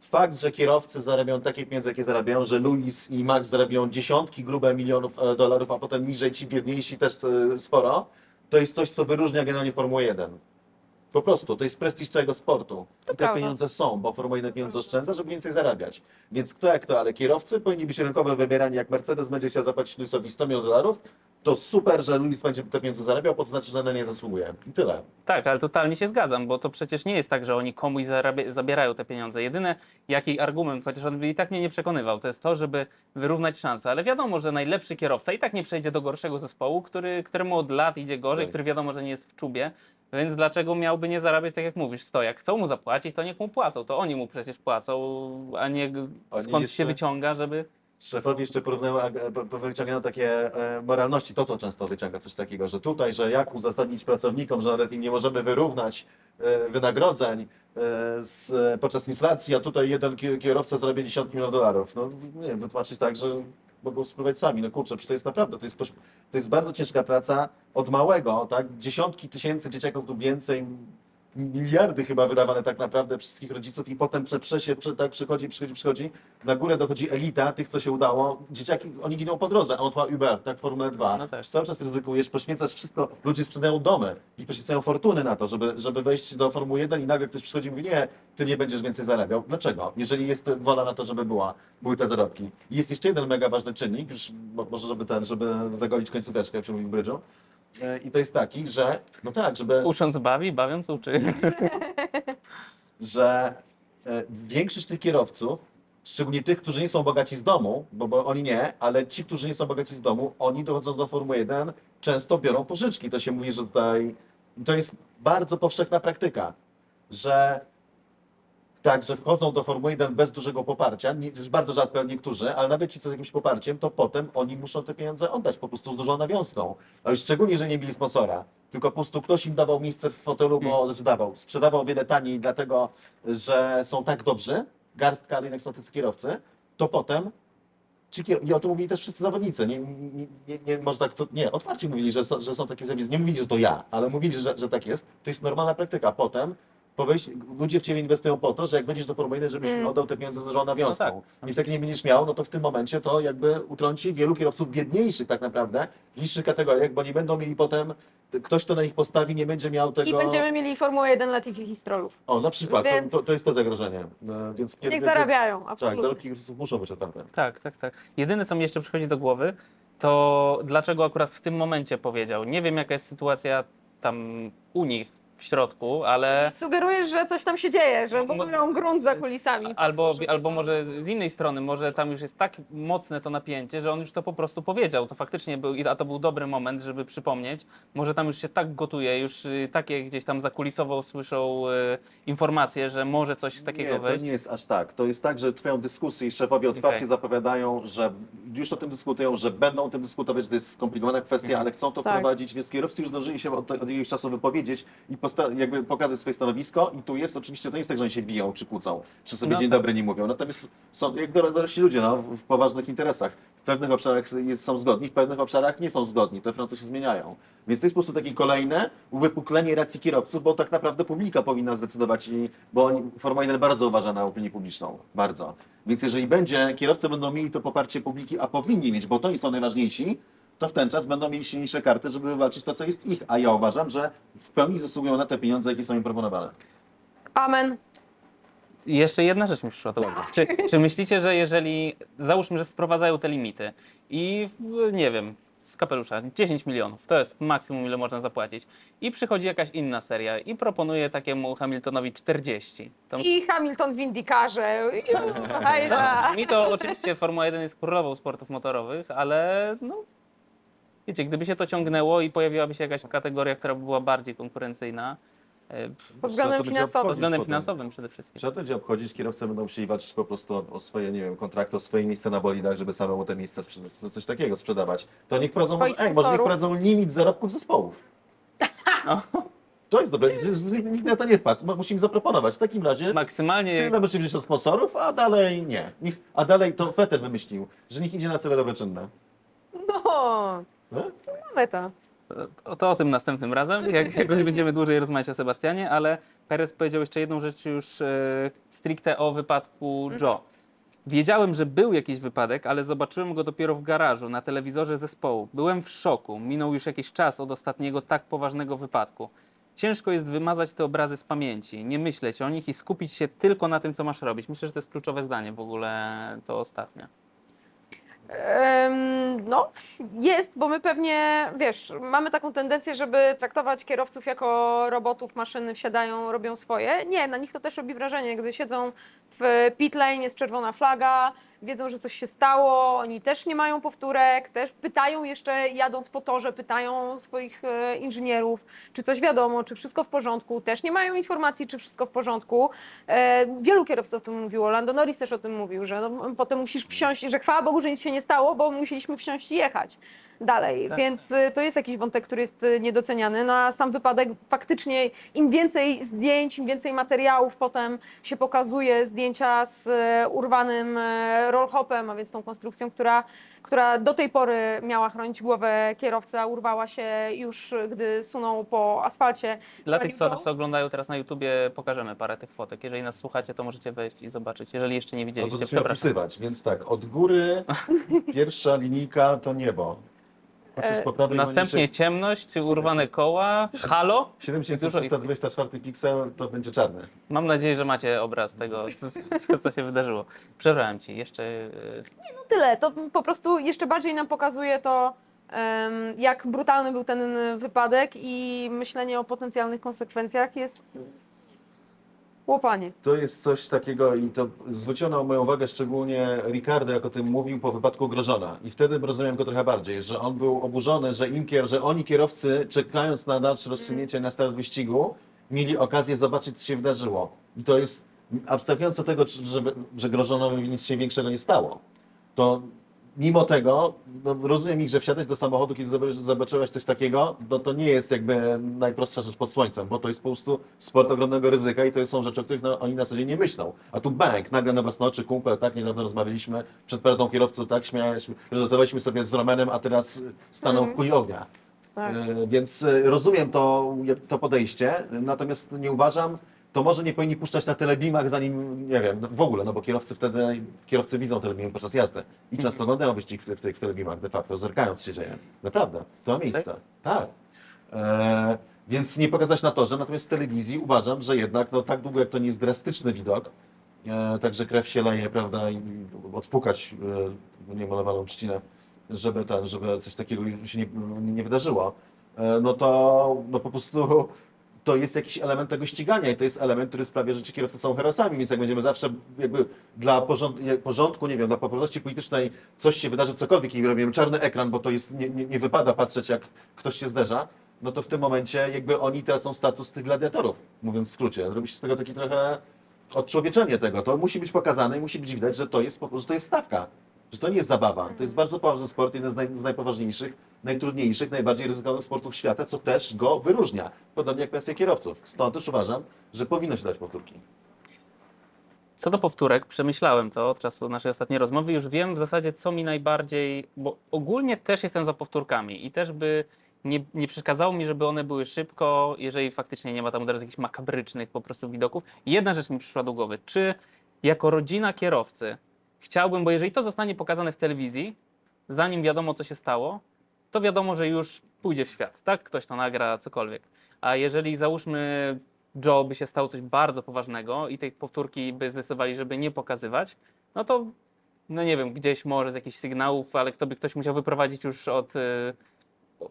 fakt, że kierowcy zarabiają takie pieniądze, jakie zarabiają, że Luis i Max zarabiają dziesiątki grube milionów e, dolarów, a potem niżej ci biedniejsi też e, sporo, to jest coś, co wyróżnia generalnie Formułę 1. Po prostu, to jest prestiż całego sportu. I te prawda. pieniądze są, bo Formuła 1 pieniądze oszczędza, żeby więcej zarabiać. Więc kto jak to, ale kierowcy powinni być rynkowo wybierani. Jak Mercedes będzie chciał zapłacić Luisowi 100 milionów dolarów, to super, że Luis będzie te pieniądze zarabiał, bo to znaczy, że na nie zasługuje. I tyle. Tak, ale totalnie się zgadzam, bo to przecież nie jest tak, że oni komuś zarabia, zabierają te pieniądze. Jedyne, jaki argument, chociaż on by i tak mnie nie przekonywał, to jest to, żeby wyrównać szanse. Ale wiadomo, że najlepszy kierowca i tak nie przejdzie do gorszego zespołu, który, któremu od lat idzie gorzej, Tak. który wiadomo, że nie jest w czubie. Więc dlaczego miałby nie zarabiać, tak jak mówisz, 100? Jak chcą mu zapłacić, to niech mu płacą. To oni mu przecież płacą, a nie Oni skąd jeszcze- się wyciąga, żeby... Szefowi jeszcze porównała, wyciągano takie e, moralności, to to często wyciąga coś takiego, że tutaj, że jak uzasadnić pracownikom, że nawet im nie możemy wyrównać e, wynagrodzeń e, z, podczas inflacji, a tutaj jeden ki- kierowca zarabia dziesiątki milionów dolarów. No nie wiem, wytłumaczyć tak, że mogą spróbować sami. No kurczę, przecież to jest naprawdę, to jest, to jest bardzo ciężka praca od małego, tak? Dziesiątki tysięcy dzieciaków lub więcej, miliardy chyba wydawane tak naprawdę wszystkich rodziców i potem prze, prze, się, prze, tak przychodzi, przychodzi, przychodzi, na górę dochodzi elita tych, co się udało, dzieciaki, oni giną po drodze, a on ma Uber, tak, Formule 2. No. Cały czas ryzykujesz, poświęcasz wszystko, ludzie sprzedają domy i poświęcają fortuny na to, żeby, żeby wejść do Formuły 1 i nagle ktoś przychodzi i mówi, nie, ty nie będziesz więcej zarabiał. Dlaczego? Jeżeli jest wola na to, żeby była, były te zarobki. I jest jeszcze jeden mega ważny czynnik, już mo- może żeby ten, żeby zagolić końcóweczkę, jak się mówi w brydżu, E, i to jest taki, że, no tak, żeby Ucząc bawi, bawiąc uczy. że e, większość tych kierowców, szczególnie tych, którzy nie są bogaci z domu, bo, bo oni nie, ale ci, którzy nie są bogaci z domu, oni dochodząc do Formuły 1 często biorą pożyczki. To się mówi, że tutaj to jest bardzo powszechna praktyka, że tak, że wchodzą do Formuły 1 bez dużego poparcia, nie, już bardzo rzadko niektórzy, ale nawet ci co z jakimś poparciem, to potem oni muszą te pieniądze oddać po prostu z dużą nawiązką. A już szczególnie, że nie mieli sponsora, tylko po prostu ktoś im dawał miejsce w fotelu, bo znaczy dawał, sprzedawał o wiele taniej, dlatego że są tak dobrzy, garstka, ale jednak są tacy kierowcy, to potem ci kier... I o tym mówili też wszyscy zawodnicy. Nie, nie, nie, nie, może tak to, nie, otwarcie mówili, że, są- że są takie zjawiska. Nie mówili, że to ja, ale mówili, że, że tak jest. To jest normalna praktyka. Potem po ludzie w ciebie inwestują po to, że jak wejdziesz do Formuły 1, żebyś Mm. oddał te pieniądze z dużą nawiązką. No tak. Więc jak nie będziesz miał, no to w tym momencie to jakby utrąci wielu kierowców biedniejszych tak naprawdę, w niższych kategoriach, bo nie będą mieli potem, ktoś to na nich postawi, nie będzie miał tego... I będziemy mieli Formułę 1 Latifih i Strollów. O, na przykład, Więc- to, to, to jest to zagrożenie. No, więc Niech pier- zarabiają, Tak, absolutnie. zarobki kierowców muszą być otwarte. Tak, tak, tak. Jedyne, co mi jeszcze przychodzi do głowy, to dlaczego akurat w tym momencie powiedział. Nie wiem, jaka jest sytuacja tam u nich w środku, ale. Sugerujesz, że coś tam się dzieje, że budują grunt za kulisami. Albo, albo może z innej strony, może tam już jest tak mocne to napięcie, że on już to po prostu powiedział. To faktycznie był, a to był dobry moment, żeby przypomnieć. Może tam już się tak gotuje, już y, takie gdzieś tam zakulisowo słyszą y, informacje, że może coś takiego nie, to wejść. nie jest aż tak. To jest tak, że trwają dyskusje i szefowie otwarcie Okej. zapowiadają, że już o tym dyskutują, że będą o tym dyskutować, że to jest skomplikowana kwestia, Mhm. ale chcą to Tak. wprowadzić, więc kierowcy już zdążyli się od, od jakiegoś czasu wypowiedzieć i posta- jakby pokazać swoje stanowisko i tu jest, oczywiście to nie jest tak, że oni się biją czy kłócą, czy sobie No dzień tak. dobry nie mówią, natomiast są jak doro- dorośli ludzie no, w, w poważnych interesach. W pewnych obszarach jest, są zgodni, w pewnych obszarach nie są zgodni, te fronty się zmieniają. Więc to jest po prostu takie kolejne uwypuklenie racji kierowców, bo tak naprawdę publika powinna zdecydować, i, bo Formuła 1 bardzo uważa na opinię publiczną, bardzo. Więc jeżeli będzie, kierowcy będą mieli to poparcie publiki, a powinni mieć, bo to oni są najważniejsi, to w ten czas będą mieli silniejsze karty, żeby wywalczyć to, co jest ich. A ja uważam, że w pełni zasługują na te pieniądze, jakie są im proponowane. Amen. I Jeszcze jedna rzecz mi przyszła do głowy. Czy, czy myślicie, że jeżeli, załóżmy, że wprowadzają te limity i w, nie wiem, z kapelusza 10 milionów. To jest maksimum, ile można zapłacić. I przychodzi jakaś inna seria i proponuje takiemu Hamiltonowi 40. To I Hamilton w Indykarze. Hajda. Brzmi to oczywiście Formuła 1 jest królową sportów motorowych, ale no, wiecie, gdyby się to ciągnęło i pojawiłaby się jakaś kategoria, która by była bardziej konkurencyjna, e, Pod względem będzie finansowym. pod względem finansowym przede wszystkim. Trzeba to będzie obchodzić, kierowcy będą musieli walczyć po prostu o, o swoje, nie wiem, kontrakty, o swoje miejsca na bolidach, żeby samemu te miejsca, coś takiego sprzedawać. To niech prowadzą, może, ej, może niech prowadzą limit zarobków zespołów. No. To jest dobre, nikt na to nie wpadł. Musimy zaproponować. W takim razie Maksymalnie tyle możemy wziąć od sponsorów, a dalej nie. Niech, a dalej to Fetel wymyślił, że niech idzie na cele dobroczynne. No, No? mamy to. To, to o tym następnym razem, jak jakoś będziemy dłużej rozmawiać o Sebastianie, ale Perez powiedział jeszcze jedną rzecz już e, stricte o wypadku Joe. Wiedziałem, że był jakiś wypadek, ale zobaczyłem go dopiero w garażu, na telewizorze zespołu. Byłem w szoku. Minął już jakiś czas od ostatniego tak poważnego wypadku. Ciężko jest wymazać te obrazy z pamięci, nie myśleć o nich i skupić się tylko na tym, co masz robić. Myślę, że to jest kluczowe zdanie w ogóle, to ostatnie. No, jest, bo my pewnie, wiesz, mamy taką tendencję, żeby traktować kierowców jako robotów, maszyny wsiadają, robią swoje. Nie, na nich to też robi wrażenie, gdy siedzą w pit lane, jest czerwona flaga, wiedzą, że coś się stało, oni też nie mają powtórek, też pytają jeszcze, jadąc po torze, pytają swoich e, inżynierów, czy coś wiadomo, czy wszystko w porządku, też nie mają informacji, czy wszystko w porządku. E, wielu kierowców o tym mówiło, Lando Norris też o tym mówił, że no, potem musisz wsiąść, że chwała Bogu, że nic się nie stało, bo musieliśmy wsiąść i jechać dalej, Tak. więc y, to jest jakiś wątek, który jest y, niedoceniany. No a sam wypadek faktycznie im więcej zdjęć, im więcej materiałów potem się pokazuje, zdjęcia z y, urwanym rollhopem, a więc tą konstrukcją, która, która do tej pory miała chronić głowę kierowcy, a urwała się już, gdy sunął po asfalcie. Dla tych, co nas oglądają teraz na YouTubie, pokażemy parę tych fotek. Jeżeli nas słuchacie, to możecie wejść i zobaczyć. Jeżeli jeszcze nie No to widzieliście, zaczniemy przepraszam. opisywać, więc tak, od góry pierwsza linijka to niebo. Patrzysz E, po prawej Następnie ciemność, urwane koła, halo. Dużo 7324 piksel to będzie czarny. Mam nadzieję, że macie obraz tego, co, co, co się wydarzyło. Przepraszam ci, jeszcze e, No tyle, to po prostu jeszcze bardziej nam pokazuje to, em, jak brutalny był ten wypadek i myślenie o potencjalnych konsekwencjach jest To jest coś takiego i to zwrócono moją uwagę szczególnie Ricardo, jak o tym mówił po wypadku Grożona. I wtedy rozumiem go trochę bardziej, że on był oburzony, że im kier, że oni kierowcy, czekając na dalsze rozstrzygnięcie na start wyścigu, mieli okazję zobaczyć, co się wydarzyło. I to jest, abstrahując od tego, że, że Grożonowi nic się większego nie stało, to mimo tego, no, rozumiem ich, że wsiadać do samochodu, kiedy zobaczyłeś coś takiego, no to nie jest jakby najprostsza rzecz pod słońcem, bo to jest po prostu sport ogromnego ryzyka i to są rzeczy, o których no, oni na co dzień nie myślą. A tu bank, nagle na własne oczy, kumpel, tak, niedawno rozmawialiśmy przed paradą kierowców, tak, śmialiśmy, żartowaliśmy sobie z Romanem, a teraz y, stanął w kuli ognia. Tak. E, Więc e, rozumiem to, to podejście, natomiast nie uważam, to może nie powinni puszczać na telebimach, zanim, nie wiem, no w ogóle, no bo kierowcy wtedy, kierowcy widzą telebimy podczas jazdy i często oglądają wyścig w, w tych telebimach de facto, zerkając się dzieje. Naprawdę, to ma miejsce. Tak. E, więc nie pokazać na torze, natomiast z telewizji uważam, że jednak, no tak długo jak to nie jest drastyczny widok, e, także krew się leje, prawda, i odpukać e, niemalowaną trzcinę, żeby ten, żeby coś takiego się nie, nie wydarzyło, e, no to no po prostu to jest jakiś element tego ścigania i to jest element, który sprawia, że ci kierowcy są herosami, więc jak będziemy zawsze jakby dla porządku, nie wiem, dla poprawności politycznej coś się wydarzy, cokolwiek i robimy czarny ekran, bo to jest, nie, nie, nie wypada patrzeć jak ktoś się zderza, no to w tym momencie jakby oni tracą status tych gladiatorów, mówiąc w skrócie. Robi się z tego taki trochę odczłowieczenie tego. To musi być pokazane i musi być widać, że to jest, że to jest stawka. Że to nie jest zabawa. To jest bardzo poważny sport, jeden z, naj, z najpoważniejszych, najtrudniejszych, najbardziej ryzykownych sportów świata, co też go wyróżnia. Podobnie jak pensje kierowców. Stąd też uważam, że powinno się dać powtórki. Co do powtórek, przemyślałem to od czasu naszej ostatniej rozmowy. Już wiem w zasadzie, co mi najbardziej. Bo ogólnie też jestem za powtórkami i też by nie, nie przeszkadzało mi, żeby one były szybko, jeżeli faktycznie nie ma tam od razu jakichś makabrycznych po prostu widoków. Jedna rzecz mi przyszła do głowy. Czy jako rodzina kierowcy chciałbym, bo jeżeli to zostanie pokazane w telewizji, zanim wiadomo, co się stało, to wiadomo, że już pójdzie w świat, tak? Ktoś to nagra, cokolwiek. A jeżeli załóżmy Joe by się stało coś bardzo poważnego i tej powtórki by zdecydowali, żeby nie pokazywać, no to no nie wiem, gdzieś może z jakichś sygnałów, ale kto by ktoś musiał wyprowadzić już od. y, o-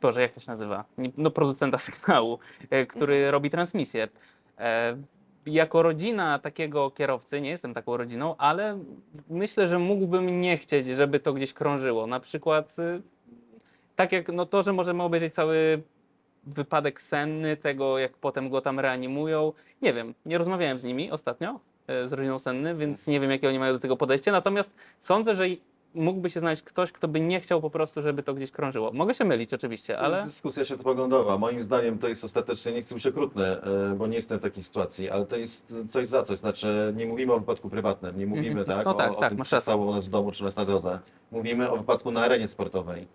Boże, jak to się nazywa? No, producenta sygnału, e, który robi transmisję. E, Jako rodzina takiego kierowcy, nie jestem taką rodziną, ale myślę, że mógłbym nie chcieć, żeby to gdzieś krążyło. Na przykład, y, tak jak no to, że możemy obejrzeć cały wypadek senny, tego jak potem go tam reanimują. Nie wiem, nie rozmawiałem z nimi ostatnio, e, z rodziną Senny, więc nie wiem, jakie oni mają do tego podejście. Natomiast sądzę, że mógłby się znaleźć ktoś, kto by nie chciał po prostu, żeby to gdzieś krążyło. Mogę się mylić oczywiście, Ale... To jest dyskusja światopoglądowa. Moim zdaniem to jest ostatecznie, nie chcę być okrutny, e, bo nie jestem w takiej sytuacji, ale to jest coś za coś. Znaczy, nie mówimy o wypadku prywatnym, nie mówimy Mhm. tak, No o, tak, o tak, tym, masz co stało u nas w domu czy u nas na drodze. Mówimy o wypadku na arenie sportowej.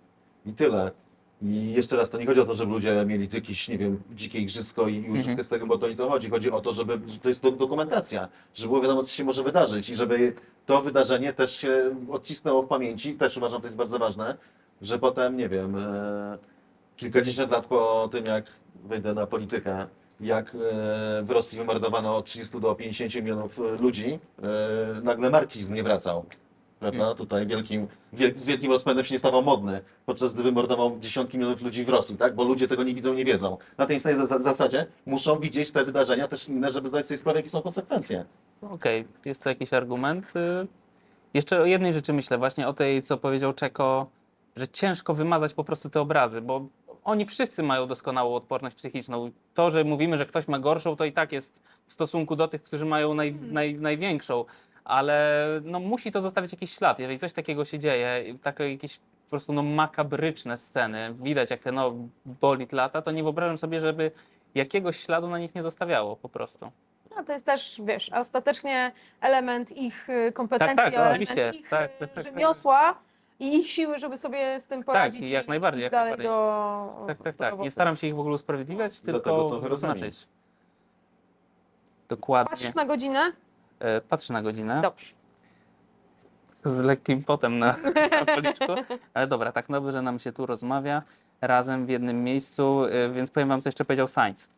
I tyle. I jeszcze raz, to nie chodzi o to, żeby ludzie mieli jakieś, nie wiem, dzikie igrzysko i Mhm. używkę z tego, bo to nie to chodzi. Chodzi o to, żeby, że to jest do, dokumentacja, żeby było wiadomo, co się może wydarzyć i żeby to wydarzenie też się odcisnęło w pamięci. Też uważam, to jest bardzo ważne, że potem, nie wiem, e, kilkadziesiąt lat po tym, jak wejdę na politykę, jak e, w Rosji wymordowano od 30 do 50 milionów e, ludzi, e, nagle marksizm nie wracał. Prawda? Tutaj wielkim, wiel, z wielkim rozpędem się nie stawał modny, podczas gdy wymordował dziesiątki milionów ludzi w Rosji, tak? Bo ludzie tego nie widzą, nie wiedzą. Na tej samej zas- zasadzie muszą widzieć te wydarzenia też inne, żeby zdać sobie sprawę, jakie są konsekwencje. okej, jest to jakiś argument. Y, Jeszcze o jednej rzeczy myślę, właśnie o tej, co powiedział Czeko, że ciężko wymazać po prostu te obrazy, bo oni wszyscy mają doskonałą odporność psychiczną. To, że mówimy, że ktoś ma gorszą, to i tak jest w stosunku do tych, którzy mają naj, naj, największą, ale no, musi to zostawić jakiś ślad. Jeżeli coś takiego się dzieje, takie jakieś po prostu no, makabryczne sceny, widać jak ten no, bolid lata, to nie wyobrażam sobie, żeby jakiegoś śladu na nich nie zostawiało po prostu. No, to jest też, wiesz, ostatecznie element ich y, kompetencji, Tak, tak, element oczywiście. ich Tak, y, tak, tak, tak. rzemiosła i ich siły, żeby sobie z tym poradzić. i jak i najbardziej, jak dalej najbardziej. do Tak, tak, do tak. Nie staram się ich w ogóle usprawiedliwiać, tylko zaznaczyć. Dokładnie. Patrzysz na godzinę? E, Patrzę na godzinę. Dobrze. z lekkim potem na, na policzku. Ale dobra, tak dobrze nam się tu rozmawia razem w jednym miejscu, y, więc powiem wam, co jeszcze powiedział Sainz.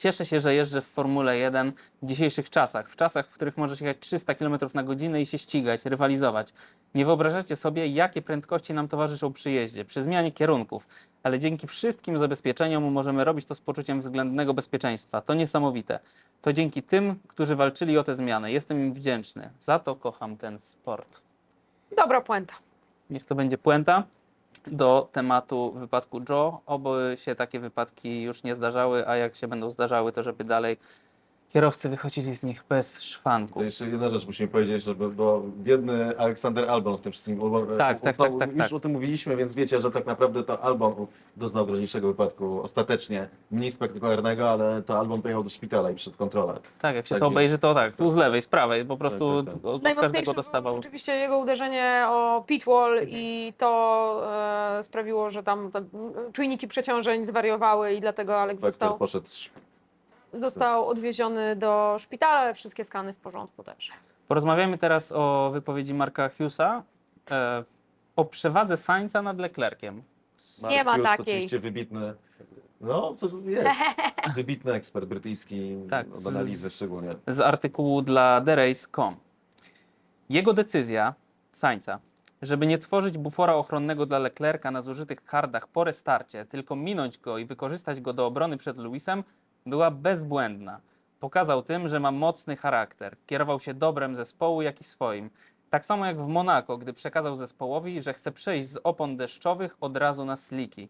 Cieszę się, że jeżdżę w Formule 1 w dzisiejszych czasach, w czasach, w których możesz jechać 300 km na godzinę i się ścigać, rywalizować. Nie wyobrażacie sobie, jakie prędkości nam towarzyszą przy jeździe, przy zmianie kierunków, ale dzięki wszystkim zabezpieczeniom możemy robić to z poczuciem względnego bezpieczeństwa. To niesamowite. To dzięki tym, którzy walczyli o tę zmianę. Jestem im wdzięczny. Za to kocham ten sport. Dobra puenta. Niech to będzie puenta do tematu wypadku Joe. Oby się takie wypadki już nie zdarzały, a jak się będą zdarzały, to żeby dalej kierowcy wychodzili z nich bez szwanku. To jeszcze jedna rzecz musimy powiedzieć, żeby, bo biedny Aleksander Albon w tym wszystkim. bo- Tak, tak, tak, tak, Już tak. o tym mówiliśmy, więc wiecie, że tak naprawdę to Albon doznał groźniejszego wypadku ostatecznie. Mniej spektakularnego, ale to Albon pojechał do szpitala i przed kontrolę. Tak, jak się Tak to jest. obejrzy, to tak, tu z lewej, z prawej, po prostu tak, tak. od- od Najmocniejsze każdego było dostawał. oczywiście jego uderzenie o pitwall i to e, sprawiło, że tam czujniki przeciążeń zwariowały i dlatego Faktor został, poszedł. Został odwieziony do szpitala, ale wszystkie skany w porządku też. Porozmawiamy teraz o wypowiedzi Marka Hughesa, e, o przewadze Sainza nad Leclerciem. Nie ma Hughes takiej. Oczywiście wybitny, no co jest, wybitny ekspert brytyjski Tak, od analizy z- szczególnie. z artykułu dla TheRace.com. Jego decyzja, Sainza, żeby nie tworzyć bufora ochronnego dla Leclerca na zużytych hardach po restarcie, tylko minąć go i wykorzystać go do obrony przed Lewisem, była bezbłędna. Pokazał tym, że ma mocny charakter. Kierował się dobrem zespołu, jak i swoim. Tak samo jak w Monako, gdy przekazał zespołowi, że chce przejść z opon deszczowych od razu na sliki.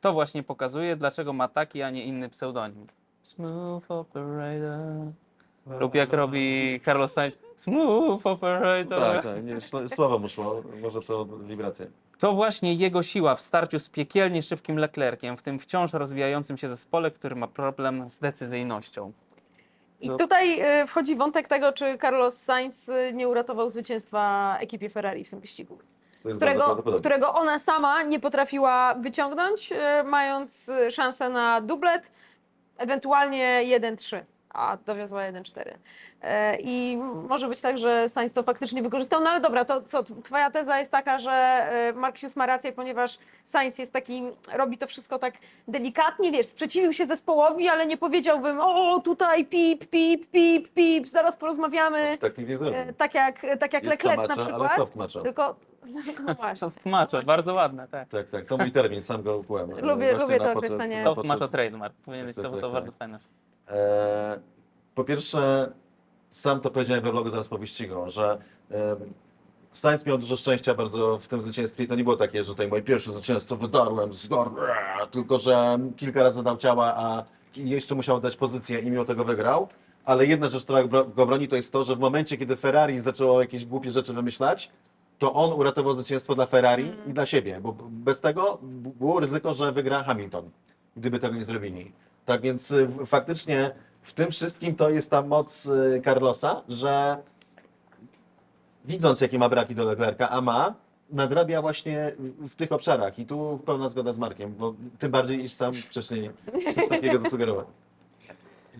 To właśnie pokazuje, dlaczego ma taki, a nie inny pseudonim. Smooth operator. Lub jak robi Carlos Sainz, smooth operator. Tak, tak, nie, słowo mu szło, może to wibracje. To właśnie jego siła w starciu z piekielnie szybkim Leclerciem, w tym wciąż rozwijającym się zespole, który ma problem z decyzyjnością. I tutaj e, wchodzi wątek tego, czy Carlos Sainz e, nie uratował zwycięstwa ekipie Ferrari w tym wyścigu. To jest bardzo którego, prawdopodobne. którego ona sama nie potrafiła wyciągnąć, e, mając szansę na dublet, ewentualnie 1-3. A dowiozła 1.4. E, I może być tak, że Sainz to faktycznie wykorzystał, no ale dobra, to co, twoja teza jest taka, że e, Mark Hughes ma rację, ponieważ Sainz jest taki, robi to wszystko tak delikatnie, wiesz, sprzeciwił się zespołowi, ale nie powiedziałbym, o tutaj pip, pip, pip, pip, zaraz porozmawiamy, Tak nie zrobił. e, tak jak, tak jak Leclerc na macza, ale przykład, soft macza. tylko no. Soft bardzo ładne, tak. Tak, tak, to mój termin, sam go ukułem. Lubię- lubię to określenie. Soft macho trademark, powinieneś Tak, to, tak, to tak, bardzo tak. fajne. E, po pierwsze, sam to powiedziałem we vlogu zaraz po wyścigu, że e, Sainz miał dużo szczęścia bardzo w tym zwycięstwie i to nie było takie, że tutaj moje pierwsze zwycięstwo wydarłem z tylko że kilka razy dał ciała, a jeszcze musiał dać pozycję i mimo tego wygrał. Ale jedna rzecz, która go broni, to jest to, że w momencie, kiedy Ferrari zaczęło jakieś głupie rzeczy wymyślać, to on uratował zwycięstwo dla Ferrari i dla siebie, bo bez tego było ryzyko, że wygra Hamilton, gdyby tego nie zrobili. Tak więc y, faktycznie w tym wszystkim to jest ta moc y, Carlosa, że widząc jakie ma braki do Leclerca, a ma, nadrabia właśnie w- tych obszarach i tu pełna zgoda z Markiem, bo tym bardziej, iż sam wcześniej coś takiego zasugerował.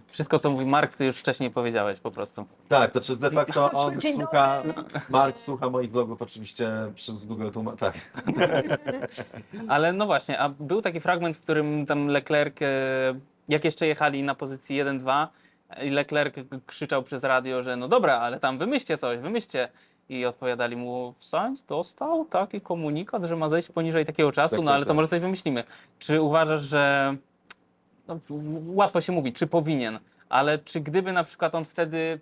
Wszystko, co mówi Mark, ty już wcześniej powiedziałeś po prostu. Tak, to czy de facto on Dzień słucha, Mark słucha moich vlogów oczywiście przez Google Tłumacz, tak. Ale no właśnie, a był taki fragment, w którym tam Leclerc, e, jak jeszcze jechali na pozycji 1-2, i Leclerc krzyczał przez radio, że no dobra, ale tam wymyślcie coś, wymyślcie. I odpowiadali mu, Sainz dostał taki komunikat, że ma zejść poniżej takiego czasu, Tak, no tak, ale to tak. może coś wymyślimy. Czy uważasz, że no, łatwo się mówi, czy powinien, ale czy gdyby na przykład on wtedy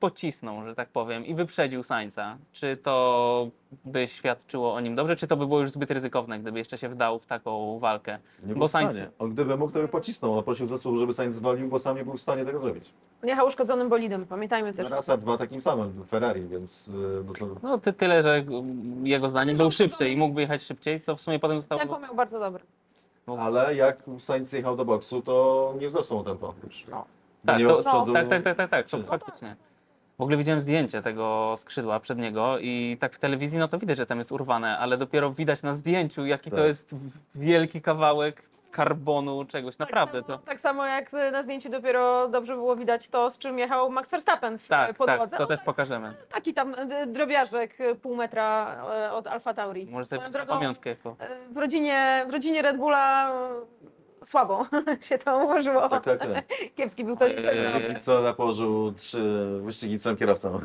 pocisnął, że tak powiem, i wyprzedził Sańca, czy to by świadczyło o nim dobrze, czy to by było już zbyt ryzykowne, gdyby jeszcze się wdał w taką walkę? Nie Bo był Sainz- stanie. On gdyby mógł, to by pocisnął. On prosił zespół, żeby Sainz zwolnił, bo sam nie był w stanie tego zrobić. Jechał uszkodzonym bolidem, pamiętajmy też. Raz, a dwa takim samym, Ferrari, więc y, no to No ty, tyle, że jego zdaniem był szybszy i mógłby jechać szybciej, co w sumie potem zostało... Tempo miał bardzo dobre. Ale jak Sainz jechał do boksu, to nie wzrosło mu tempo już. No. Tak, nie to, miał z przodu- tak, tak, tak, tak, tak, to faktycznie. W ogóle widziałem zdjęcie tego skrzydła przedniego i tak w telewizji, no to widać, że tam jest urwane, ale dopiero widać na zdjęciu, jaki to Tak. jest wielki kawałek karbonu, czegoś, naprawdę Tak to... samo, tak samo jak na zdjęciu dopiero dobrze było widać to, z czym jechał Max Verstappen w Tak, podłodze. tak, to On też pokażemy. Taki tam e, drobiażdek e, pół metra e, od Alfa Tauri. Może sobie Swoją drogą, pamiątkę jako... e, w rodzinie, w rodzinie Red Bulla e, słabo się to ułożyło. Tak, tak, tak. Kiepski był to Ojej. niczego. Póki co położył trzy wyścigi trzem kierowcom.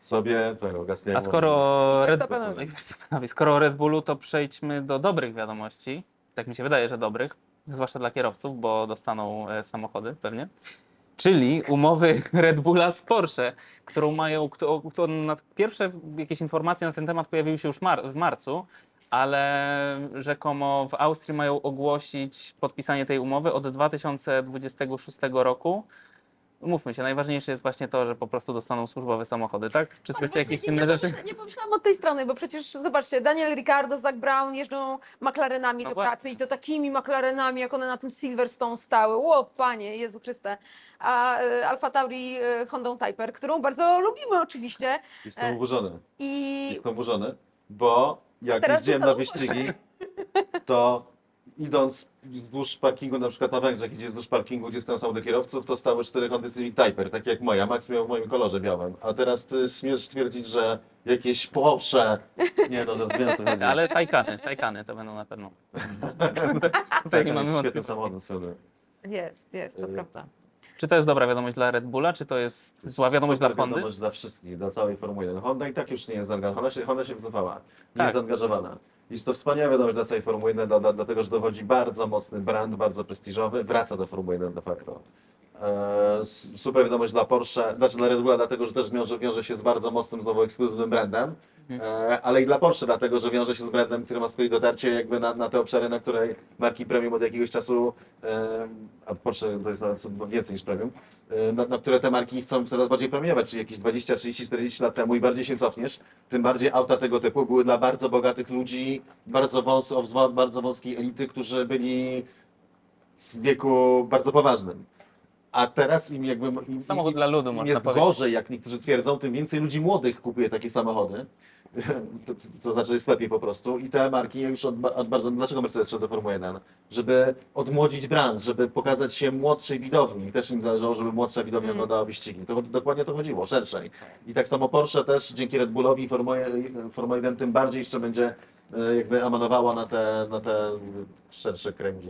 Sobie, tego, Gasliemu. A skoro Red, Verstappenowi. Verstappenowi, skoro Red Bullu, to przejdźmy do dobrych wiadomości. Tak mi się wydaje, że dobrych, zwłaszcza dla kierowców, bo dostaną e, samochody pewnie. Czyli umowy Red Bulla z Porsche, którą mają, kto, kto, na, pierwsze jakieś informacje na ten temat pojawiły się już mar, w marcu, ale rzekomo w Austrii mają ogłosić podpisanie tej umowy od 2026 roku. Mówmy się, najważniejsze jest właśnie to, że po prostu dostaną służbowe samochody, tak? Czy słyszcie jakieś nie, inne nie rzeczy? Nie pomyślałam od tej strony, bo przecież zobaczcie, Daniel Ricciardo, Zach Brown jeżdżą McLarenami No do właśnie. pracy i to takimi McLarenami, jak one na tym Silverstone stały. Ło, panie, Jezu Chryste. A e, Alfa Tauri e, Hondą Typer, którą bardzo lubimy oczywiście. Jestem E, oburzony. I Jestem oburzony, bo jak teraz jeździłem na wyścigi, to idąc wzdłuż parkingu, na przykład na Węgrzech, gdzie wzdłuż parkingu, gdzie stoją samochody kierowców, to stały cztery Hondy Civic Typer, takie jak moja. Max miał w moim kolorze białym. A teraz ty śmiesz twierdzić, że jakieś Porsche... Nie no, żartuję co chodzi. Ale tajkany, tajkany to będą na pewno. Tutaj nie mamy świetnym wątpliwości. samochodem swoją drogą. jest, jest, to E, prawda. Czy to jest dobra wiadomość dla Red Bulla, czy to jest zła wiadomość dla Hondy? wiadomość dla wszystkich, dla całej Formuły 1. Honda i tak już nie jest zaangażowana. Honda się, Honda się wycofała. Nie Tak. jest zaangażowana. Jest to wspaniała wiadomość dla całej Formuły 1, dla, dla, dlatego że dowodzi bardzo mocny brand, bardzo prestiżowy, wraca do Formuły 1 de facto. E, s- super wiadomość dla Porsche, znaczy dla Red Bulla, dlatego że też wiąże, wiąże się z bardzo mocnym, znowu ekskluzywnym brandem, ale i dla Porsche, dlatego że wiąże się z brandem, który ma swoje dotarcie jakby na, na te obszary, na której marki premium od jakiegoś czasu, e, a Porsche to jest więcej niż premium, e, na, na które te marki chcą coraz bardziej premiować, czyli jakieś 20, 30, 40 lat temu i bardziej się cofniesz, tym bardziej auta tego typu były dla bardzo bogatych ludzi, bardzo, wąs, bardzo wąskiej elity, którzy byli w wieku bardzo poważnym. A teraz im jakby... Im, Samochód im, dla ludu, im można jest powiedzieć. gorzej, jak niektórzy twierdzą, tym więcej ludzi młodych kupuje takie samochody. to, to znaczy jest lepiej po prostu. I te marki już od, od bardzo, dlaczego Mercedes szedł do Formuły 1? Żeby odmłodzić brand, żeby pokazać się młodszej widowni. Też im zależało, żeby młodsza widownia Mm. oglądała wyścigi. To dokładnie to chodziło, szerszej. I tak samo Porsche też dzięki Red Bullowi Formuła, Formuła 1 tym bardziej jeszcze będzie e, jakby emanowała na te, na te szersze kręgi.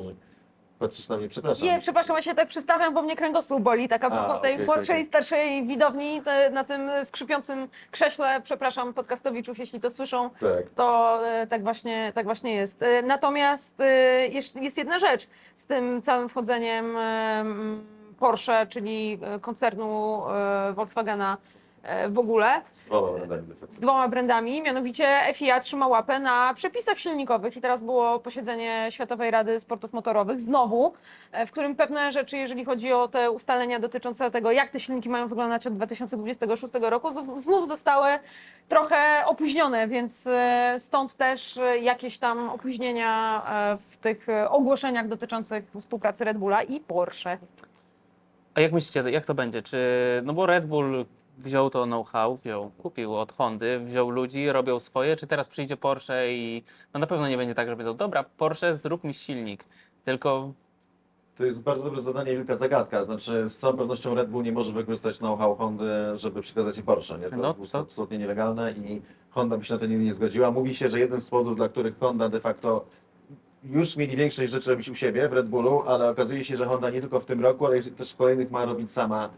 Patrzysz na mnie, przepraszam. Nie, przepraszam, ja się tak przystawiam, bo mnie kręgosłup boli. Tak a A, propos tej okej, młodszej, okej. starszej widowni te, na tym skrzypiącym krześle, przepraszam podcastowiczów, jeśli to słyszą, Tak. to e, tak właśnie, tak właśnie jest. E, Natomiast e, jest, jest jedna rzecz z tym całym wchodzeniem Porsche, czyli e, koncernu e, Volkswagena w ogóle, Z dwoma brandami. z dwoma brandami, mianowicie FIA trzyma łapę na przepisach silnikowych i teraz było posiedzenie Światowej Rady Sportów Motorowych znowu, e, w którym pewne rzeczy, jeżeli chodzi o te ustalenia dotyczące tego, jak te silniki mają wyglądać od 2026 roku, znów zostały trochę opóźnione, więc e, stąd też e, jakieś tam opóźnienia e, w tych e, ogłoszeniach dotyczących współpracy Red Bulla i Porsche. A jak myślicie, jak to będzie? Czy, no bo Red Bull wziął to know-how, wziął, kupił od Hondy, wziął ludzi, robią swoje, czy teraz przyjdzie Porsche i no na pewno nie będzie tak, że powiedzą, dobra, Porsche zrób mi silnik, tylko To jest bardzo dobre zadanie i wielka zagadka. Znaczy, z całą pewnością Red Bull nie może wykorzystać know-how Hondy, żeby przekazać im Porsche. Nie? To No, jest to- absolutnie nielegalne i Honda by się na to nie, nie zgodziła. Mówi się, że jednym z powodów, dla których Honda de facto już mieli większej rzeczy robić u siebie w Red Bullu, ale okazuje się, że Honda nie tylko w tym roku, ale też w kolejnych ma robić sama,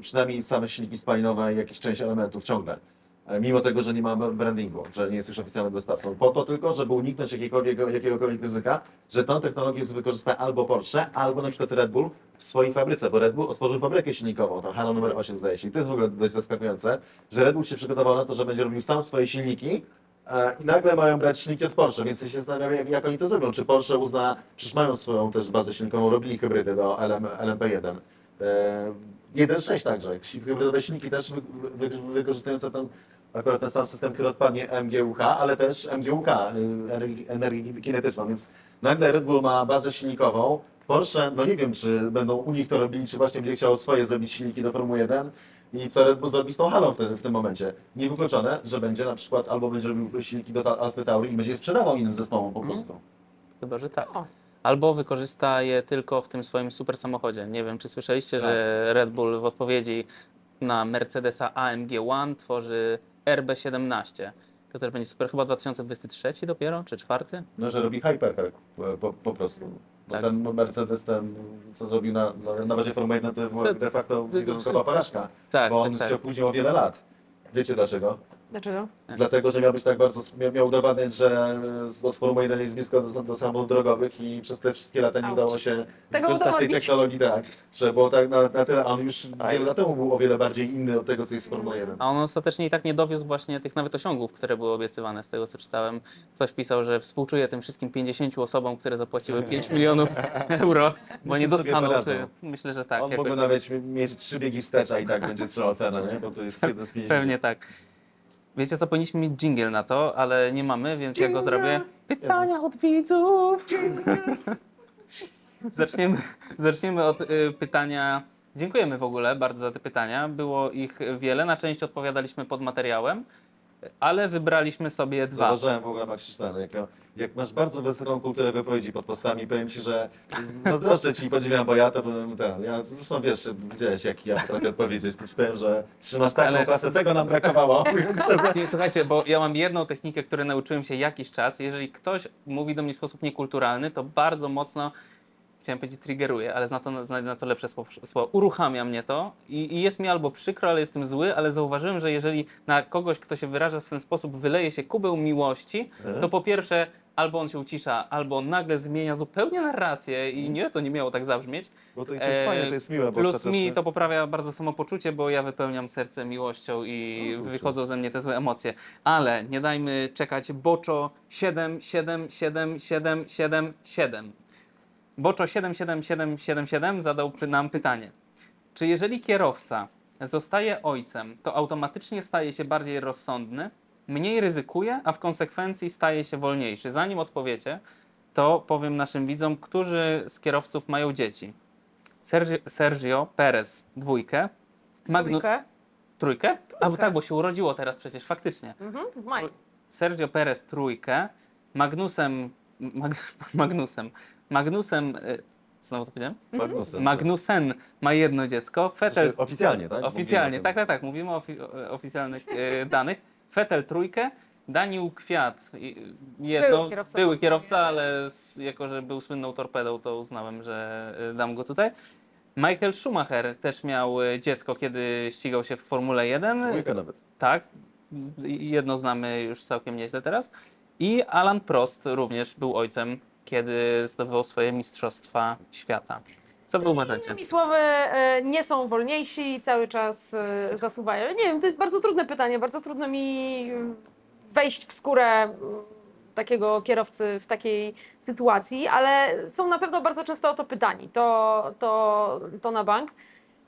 przynajmniej same silniki spalinowe i jakieś część elementów ciągle. E, Mimo tego, że nie ma brandingu, że nie jest już oficjalnym dostawcą. Po to tylko, żeby uniknąć jakiegokolwiek, jakiegokolwiek ryzyka, że tą technologię wykorzysta albo Porsche, albo na przykład Red Bull w swojej fabryce, bo Red Bull otworzył fabrykę silnikową, tam Halo numer 8 zdaje się. I to jest w ogóle dość zaskakujące, że Red Bull się przygotował na to, że będzie robił sam swoje silniki, e, i nagle mają brać silniki od Porsche, więc ja się zastanawiam, jak, jak oni to zrobią. Czy Porsche uzna, przecież mają swoją też bazę silnikową, robili hybrydy do LM, LMP1. E, 1.6 także, hybrydowe silniki też wy, wy, wykorzystujące ten, akurat ten sam system, który odpadnie MGUH, ale też MGUK, y, energii, energię kinetyczną, więc nagle Red Bull ma bazę silnikową, Porsche, no nie wiem, czy będą u nich to robili, czy właśnie będzie chciało swoje zrobić silniki do Formuły 1 i co Red Bull zrobi z tą halą w, tym- w tym momencie. Niewykluczone, że będzie na przykład albo będzie robił silniki do Alfa Tauri i będzie je sprzedawał innym zespołom po prostu. chyba, że tak. O. Albo wykorzysta je tylko w tym swoim super samochodzie. Nie wiem, czy słyszeliście, że Red Bull w odpowiedzi na Mercedesa AMG One tworzy RB17. To też będzie super, chyba 2023 dopiero, czy czwarty? No, że robi hypercar po, po prostu. Tak. Ten Mercedes, ten, co zrobił na, na, bazie Formuły 1, to była de facto to wizerunkowa porażka. Tak, bo on tak, tak. się opóźnił o wiele lat. Wiecie dlaczego? Dlaczego? Dlatego, że miał być tak bardzo, miał, miał udowadniać, że z- od Formuły 1 jest blisko do, do samochodów drogowych i przez te wszystkie lata nie Auć. udało się Tego korzystać z tej udowodnić. technologii tak. Trzeba było tak na, na tyle, a on już wiele lat temu był o wiele bardziej inny od tego, co jest w Formule 1. A on ostatecznie i tak nie dowiózł właśnie tych nawet osiągów, które były obiecywane z tego, co czytałem. Ktoś pisał, że współczuje tym wszystkim 50 osobom, które zapłaciły 5 milionów euro, bo nie sobie dostaną. poradzą. Ty, myślę, że tak. on jakoś- mógłby nawet mieć trzy biegi wstecz, a i tak będzie trzeba cenę, nie? Bo to jest jeden z 50. Pewnie tak. Wiecie co, powinniśmy mieć jingle na to, ale nie mamy, więc ja go zrobię. Pytania od widzów. zaczniemy, zaczniemy od y, pytania. Dziękujemy w ogóle bardzo za te pytania. Było ich wiele, na część odpowiadaliśmy pod materiałem, ale wybraliśmy sobie dwa. Zauważyłem w ogóle, Krzysztof, jak, jak masz bardzo wysoką kulturę wypowiedzi pod postami, powiem Ci, że zazdroszczę Ci i podziwiam, bo ja to bym ten, ja zresztą wiesz, widziałeś jak ja potrafię odpowiedzieć, to Ci powiem, że trzymasz taką Ale- klasę, tego nam brakowało. Nie, słuchajcie, bo ja mam jedną technikę, której nauczyłem się jakiś czas. Jeżeli ktoś mówi do mnie w sposób niekulturalny, to bardzo mocno, chciałem powiedzieć triggeruje, ale zna to, znajdę na to lepsze słowo, uruchamia mnie to I, i jest mi albo przykro, ale jestem zły, ale zauważyłem, że jeżeli na kogoś, kto się wyraża w ten sposób, wyleje się kubeł miłości, to po pierwsze albo on się ucisza, albo on nagle zmienia zupełnie narrację i nie, to nie miało tak zabrzmieć. Bo to, to jest fajne, to jest miłe, Plus mi to poprawia bardzo samopoczucie, bo ja wypełniam serce miłością i O, kurczę. wychodzą ze mnie te złe emocje. Ale nie dajmy czekać. Boczo 7, 7, 7, 7, 7, 7. Boczo 7, 7, 7, 7, 7 zadał nam pytanie. Czy jeżeli kierowca zostaje ojcem, to automatycznie staje się bardziej rozsądny, mniej ryzykuje, a w konsekwencji staje się wolniejszy? Zanim odpowiecie, to powiem naszym widzom, którzy z kierowców mają dzieci. Sergio, Sergio Perez dwójkę, Magnu, Dwójkę. trójkę? A bo tak, bo się urodziło teraz przecież, faktycznie. Mhm, w maju. Sergio Perez trójkę, Magnusem, Mag, Magnusem, Magnusem, y, znowu to powiedziałem? Magnussen. Magnussen ma jedno dziecko, Vettel Znaczy, oficjalnie, tak? Oficjalnie, Mówimy o tak, tym. tak, tak. Mówimy o ofi- o oficjalnych e, danych. Fetel trójkę, Daniel Kwiat jedno, Były kierowca były kierowca, ale z, jako, że był słynną torpedą, to uznałem, że e, dam go tutaj. Michael Schumacher też miał e, dziecko, kiedy ścigał się w Formule 1. Dwójka nawet. Tak, jedno znamy już całkiem nieźle teraz. I Alan Prost również był ojcem, kiedy zdobywał swoje mistrzostwa świata. Co wy uważacie? Innymi słowy, e, nie są wolniejsi i cały czas e, zasuwają. Nie wiem, to jest bardzo trudne pytanie. Bardzo trudno mi wejść w skórę takiego kierowcy w takiej sytuacji, ale są na pewno bardzo często o to pytani. To, to, to na bank.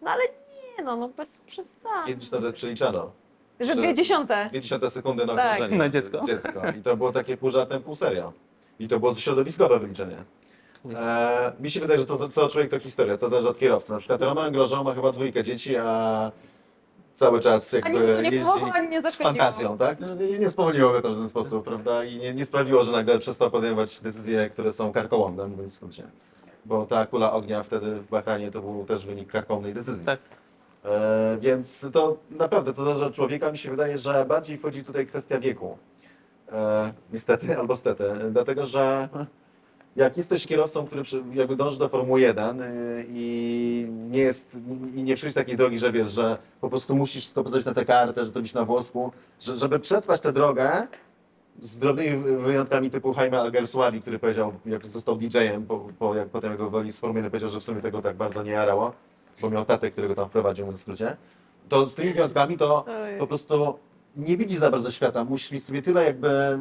No ale nie, no, no bez przesady. Kiedyś nawet przeliczano. Że dwie dziesiąte. Dwie dziesiąte sekundy na Tak. Na dziecko. dziecko. I to było takie pół żartem, pół serio. I to było środowiskowe wyliczenie. E, mi się wydaje, że to co człowiek to historia, to zależy od kierowcy. Na przykład Roman Grosjean ma chyba dwójkę dzieci, a cały czas jakby nie jeździ ani nie z fantazją, tak? No, Nie, nie spowolniło go to w żaden sposób, prawda? I nie, nie sprawiło, że nagle przestał podejmować decyzje, które są karkołomne, mówiąc w skrócie. Bo ta kula ognia wtedy w Bahrajnie to był też wynik karkołomnej decyzji. Tak. E, więc to naprawdę to zależy od człowieka. Mi się wydaje, że bardziej wchodzi tutaj kwestia wieku. E, niestety albo stety. Dlatego, że jak jesteś kierowcą, który przy- jakby dąży do Formuły 1 y, i nie jest i nie przyjść takiej drogi, że wiesz, że po prostu musisz postawić na tę kartę, że to być na włosku, że, żeby przetrwać tę drogę z drobnymi wy- wyjątkami typu Jaime Alguersuari, który powiedział, jak został DJ-em, po, po, jak potem jego woli z Formuły 1 powiedział, że w sumie tego tak bardzo nie jarało, bo miał tatę, którego tam wprowadził, mówiąc w skrócie, to z tymi wyjątkami to Ojej. po prostu nie widzi za bardzo świata. Musisz mieć sobie tyle jakby e,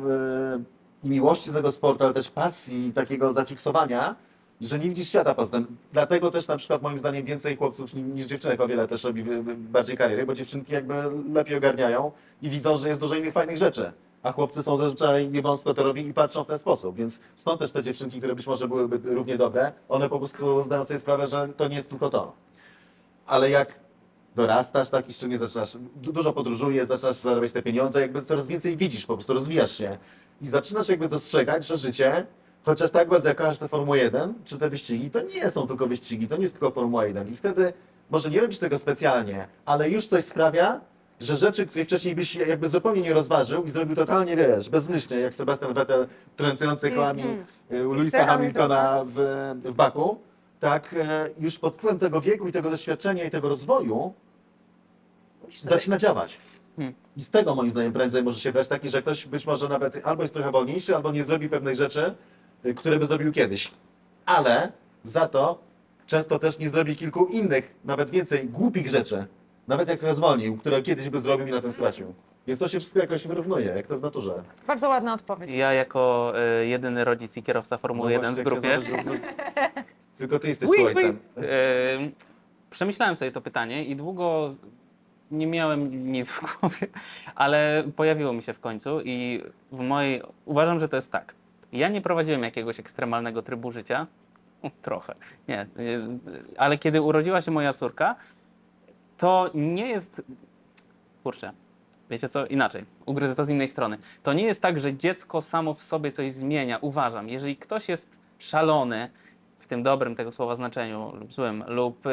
i miłości do tego sportu, ale też pasji i takiego zafiksowania, że nie widzisz świata poza tym. Dlatego też na przykład moim zdaniem więcej chłopców ni- niż dziewczynek o wiele też robi bardziej kariery, bo dziewczynki jakby lepiej ogarniają i widzą, że jest dużo innych fajnych rzeczy. A chłopcy są zazwyczaj niewąskotorowi i patrzą w ten sposób, więc stąd też te dziewczynki, które być może byłyby równie dobre, one po prostu zdają sobie sprawę, że to nie jest tylko to. Ale jak dorastasz, tak, i szczególnie zaczynasz, du- dużo podróżujesz, zaczynasz zarabiać te pieniądze, jakby coraz więcej widzisz, po prostu rozwijasz się. I zaczynasz jakby dostrzegać, że życie, chociaż tak bardzo jak kochasz tę Formułę 1, czy te wyścigi, to nie są tylko wyścigi, to nie jest tylko Formuła 1 i wtedy może nie robisz tego specjalnie, ale już coś sprawia, że rzeczy, które wcześniej byś jakby zupełnie nie rozważył i zrobił totalnie, wiesz, bezmyślnie, jak Sebastian Vettel trącający kołami Mhm. y, Louisa Hamiltona w, w Baku, tak, e, już pod wpływem tego wieku i tego doświadczenia i tego rozwoju zaczyna działać. Hmm. I z tego moim zdaniem prędzej może się brać taki, że ktoś być może nawet albo jest trochę wolniejszy, albo nie zrobi pewnych rzeczy, y, które by zrobił kiedyś. Ale za to często też nie zrobi kilku innych, nawet więcej głupich rzeczy, nawet jak zwolnił, które kiedyś by zrobił i na tym stracił. Więc to się wszystko jakoś wyrównuje, jak to w naturze. Bardzo ładna odpowiedź. Ja jako e, jedyny rodzic i kierowca Formuły 1 w No grupie Tylko ty jesteś tu ojcem. E, Przemyślałem sobie to pytanie i długo nie miałem nic w głowie, ale pojawiło mi się w końcu i w mojej uważam, że to jest tak. Ja nie prowadziłem jakiegoś ekstremalnego trybu życia. Trochę, nie. Ale kiedy urodziła się moja córka, to nie jest. Kurczę, wiecie co? Inaczej. Ugryzę to z innej strony. To nie jest tak, że dziecko samo w sobie coś zmienia. Uważam, jeżeli ktoś jest szalony, w tym dobrym tego słowa znaczeniu lub złym, lub y,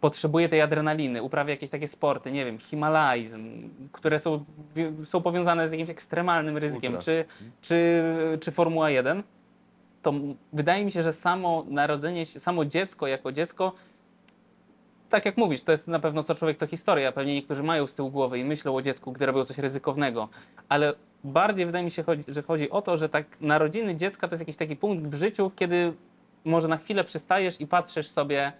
potrzebuje tej adrenaliny, uprawia jakieś takie sporty, nie wiem, himalaizm, które są, wi- są powiązane z jakimś ekstremalnym ryzykiem, Ultra. czy, czy, czy Formuła 1, to m- wydaje mi się, że samo narodzenie się, samo dziecko jako dziecko, tak jak mówisz, to jest na pewno co człowiek to historia. Pewnie niektórzy mają z tyłu głowy i myślą o dziecku, gdy robią coś ryzykownego, ale bardziej wydaje mi się, chodzi, że chodzi o to, że tak narodziny dziecka to jest jakiś taki punkt w życiu, kiedy może na chwilę przystajesz i patrzysz sobie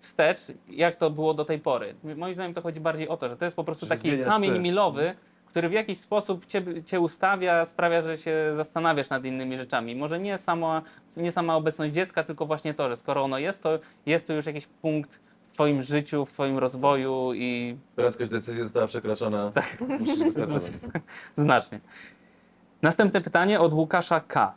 wstecz, jak to było do tej pory. Moim zdaniem to chodzi bardziej o to, że to jest po prostu Że taki kamień ty. milowy, który w jakiś sposób cię, cię ustawia, sprawia, że się zastanawiasz nad innymi rzeczami. Może nie sama, nie sama obecność dziecka, tylko właśnie to, że skoro ono jest, to jest to już jakiś punkt w twoim życiu, w twoim rozwoju i Prędkość decyzji została przekroczona. Tak. Znacznie. Następne pytanie od Łukasza K.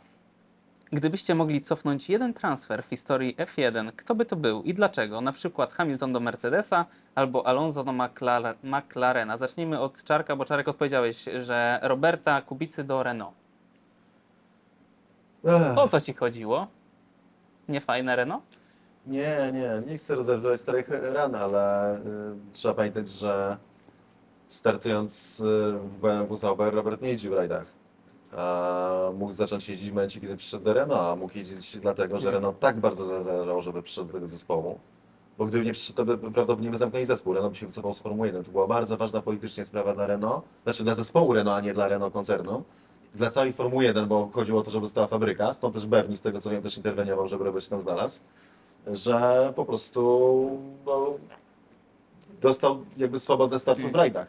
Gdybyście mogli cofnąć jeden transfer w historii F1, kto by to był i dlaczego? Na przykład Hamilton do Mercedesa albo Alonso do McLare- McLarena. Zacznijmy od Czarka, bo Czarek odpowiedziałeś, że Roberta Kubicy do Renault. O co ci chodziło? Nie fajne Renault? Nie, nie, nie chcę rozerwać starych ran, ale y, trzeba pamiętać, że startując y, w BMW Sauber, Robert nie jeździł w rajdach. Mógł zacząć jeździć w momencie, kiedy przyszedł do Renault, a mógł jeździć dlatego, że Renault tak bardzo zależało, żeby przyszedł do tego zespołu. Bo gdyby nie przyszedł, to by prawdopodobnie by zamknęli zespół. Renault by się wycofał z Formuły 1. To była bardzo ważna politycznie sprawa dla Renault, znaczy dla zespołu Renault, a nie dla Renault koncernu. Dla całej Formuły 1, bo chodziło o to, żeby została fabryka, stąd też Bernie, z tego co wiem, też interweniował, żeby Robert się tam znalazł że po prostu no, dostał jakby swobodę startu w rajdach.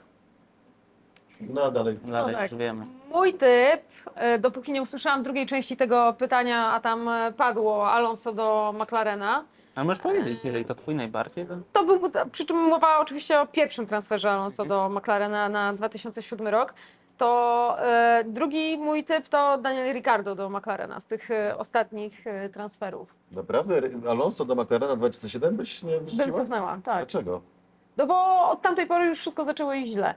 No a dalej. Dalej tak. już wiemy. Mój typ, e, dopóki nie usłyszałam drugiej części tego pytania, a tam e, padło Alonso do McLarena, Ale możesz powiedzieć, jeżeli to twój najbardziej? To... to był, przy czym mowa oczywiście o pierwszym transferze Alonso do McLarena na 2007 rok, to e, drugi mój typ to Daniel Ricciardo do McLarena z tych e, ostatnich e, transferów. Naprawdę Alonso do McLarena 2007 byś nie Bym wrzuciła? cofnęła, tak. Dlaczego? No bo od tamtej pory już wszystko zaczęło iść źle.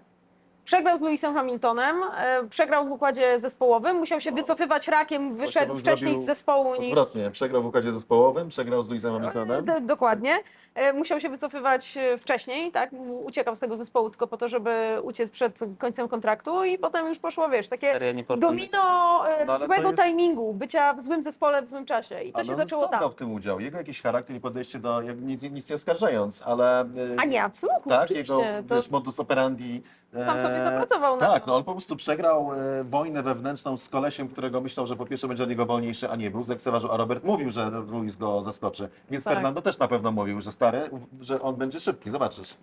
Przegrał z Lewisem Hamiltonem, e, przegrał w układzie zespołowym, musiał się wycofywać rakiem, wyszedł bym wcześniej zrobił z zespołu niż... Odwrotnie, przegrał w układzie zespołowym, przegrał z Lewisem Hamiltonem. D- dokładnie. E, Musiał się wycofywać e, wcześniej, tak? Uciekał z tego zespołu tylko po to, żeby uciec przed końcem kontraktu i potem już poszło, wiesz, takie domino e, No złego jest- timingu, bycia w złym zespole w złym czasie i to Ale się zaczęło tam. miał w tym udział. Jego jakiś charakter i podejście do, jak nic, nic nie oskarżając, ale... A nie, absolutnie, Tak, oczywiście. jego to wiesz, modus operandi. sam sobie zapracował na Tak, to. no on po prostu przegrał e, wojnę wewnętrzną z kolesiem, którego myślał, że po pierwsze będzie od niego wolniejszy, a nie był. Zlekceważył, a Robert mówił, że Luis go zaskoczy. Więc Tak. Fernando też na pewno mówił, że stary, że on będzie szybki, zobaczysz.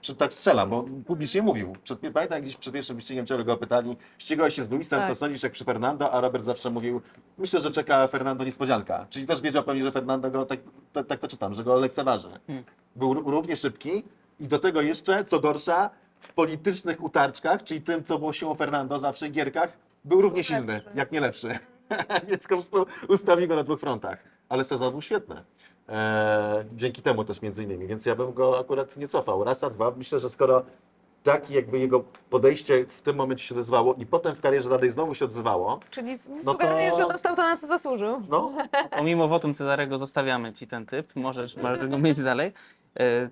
Czy tak strzelam, bo publicznie mówił. Przed, pamiętam, jak gdzieś przed pierwszym wyścigiem ciągle go pytali, ścigałeś się z Luisem, Tak. co sądzisz jak przy Fernando, a Robert zawsze mówił, myślę, że czeka Fernando niespodzianka. Czyli też wiedział pewnie, że Fernando go, tak, tak, tak to czytam, że go lekceważy. Hmm. Był ró- równie szybki i do tego jeszcze, co gorsza, w politycznych utarczkach, czyli tym, co było siłą Fernando zawsze w gierkach, był równie silny, jak nie lepszy. Więc po prostu ustawił go na dwóch frontach. Ale sezon był świetny. Eee, dzięki temu też między innymi, więc ja bym go akurat nie cofał. Raz, a dwa, myślę, że skoro tak jakby jego podejście w tym momencie się odezwało i potem w karierze dalej znowu się odzywało, Czyli No sugerujesz, to- że dostał to, na co zasłużył. no, Pomimo wotum Cezarego zostawiamy ci ten typ, możesz, możesz go mieć dalej. E,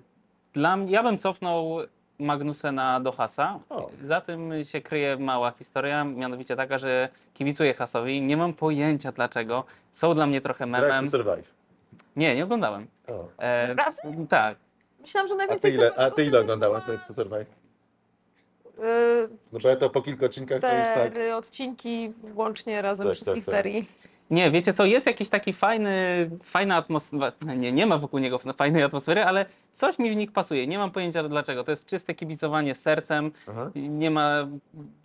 Dla mnie, ja bym cofnął Magnusena do Hasa. O. Za tym się kryje mała historia, mianowicie taka, że kibicuję Hasowi. Nie mam pojęcia dlaczego. Są dla mnie trochę Drive to memem. Survive. Nie, nie oglądałem. O. E, Raz? tak. Myślałam, że A ty najwięcej ile, a ty ile oglądałaś Drive to Survive? No bo ja to po kilku odcinkach to już tak. Cztery odcinki łącznie razem Tak, wszystkich tak, tak. serii. Nie, wiecie co, jest jakiś taki fajny, fajna atmosfera, nie, nie ma wokół niego fajnej atmosfery, ale coś mi w nich pasuje. Nie mam pojęcia dlaczego. To jest czyste kibicowanie sercem. Aha. Nie ma,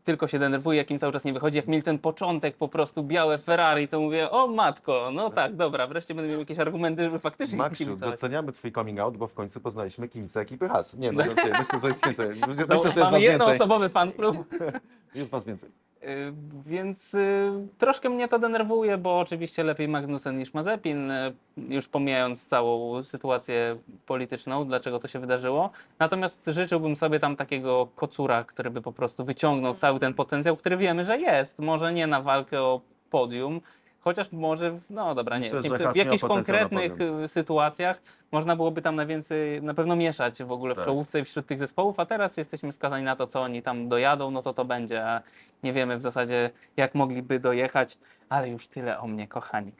tylko się denerwuje, jak im cały czas nie wychodzi. Jak mieli ten początek, po prostu białe Ferrari, to mówię, o matko, no tak, dobra, wreszcie będę miał jakieś argumenty, żeby faktycznie Maksiu, kibicować. doceniamy twój coming out, bo w końcu poznaliśmy kibice ekipy Has. Nie, no, żartuję. myślę, że jest więcej. Myślę, że jest Mamy więcej. jednoosobowy fan klub. Jest was więcej. Y, Więc y, troszkę mnie to denerwuje, bo oczywiście lepiej Magnusen niż Mazepin, y, już pomijając całą sytuację polityczną, dlaczego to się wydarzyło. Natomiast życzyłbym sobie tam takiego kocura, który by po prostu wyciągnął cały ten potencjał, który wiemy, że jest. Może nie na walkę o podium, chociaż może, w- no dobra, nie, Myślę, nie że w, miał jakichś potencjał na konkretnych y, sytuacjach można byłoby tam na więcej, na pewno mieszać w ogóle w Tak. czołówce i wśród tych zespołów, a teraz jesteśmy skazani na to, co oni tam dojadą, no to to będzie, a nie wiemy w zasadzie, jak mogliby dojechać, ale już tyle o mnie, kochani.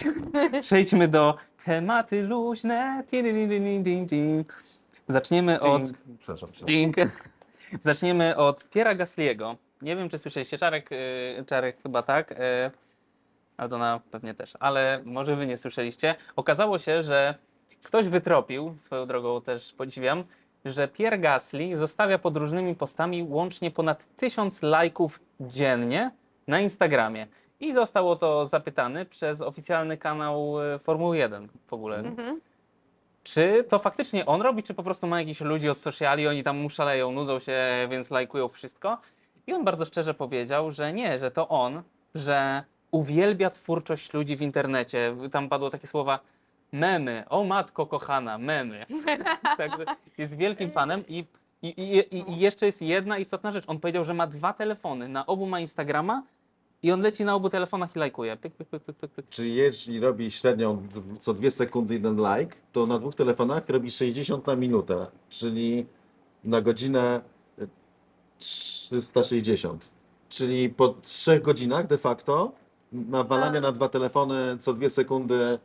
Przejdźmy do tematy luźne. Zaczniemy od... Ding. Przepraszam. przepraszam. Ding. Zaczniemy od Piera Gasliego. Nie wiem, czy słyszeliście, Czarek, y, Czarek chyba tak, y, Aldona pewnie też, ale może wy nie słyszeliście. Okazało się, że ktoś wytropił, swoją drogą też podziwiam, że Pierre Gasly zostawia pod różnymi postami łącznie ponad tysiąc lajków dziennie na Instagramie. I zostało to zapytany przez oficjalny kanał y, Formuły 1 w ogóle. Mhm. Czy to faktycznie on robi, czy po prostu ma jakichś ludzi od sociali, oni tam mu szaleją, nudzą się, więc lajkują wszystko? I on bardzo szczerze powiedział, że nie, że to on, że uwielbia twórczość ludzi w internecie. Tam padło takie słowa memy, o matko kochana, memy. Także jest wielkim fanem i, i, i, i- jeszcze jest jedna istotna rzecz. On powiedział, że ma dwa telefony, na obu ma Instagrama i on leci na obu telefonach i lajkuje. Pyk, pyk, pyk, pyk, pyk. Czyli jeśli robi średnią co dwie sekundy jeden like, to na dwóch telefonach robi 60 na minutę, czyli na godzinę y, 360. Czyli po trzech godzinach de facto nawalania na dwa telefony co dwie sekundy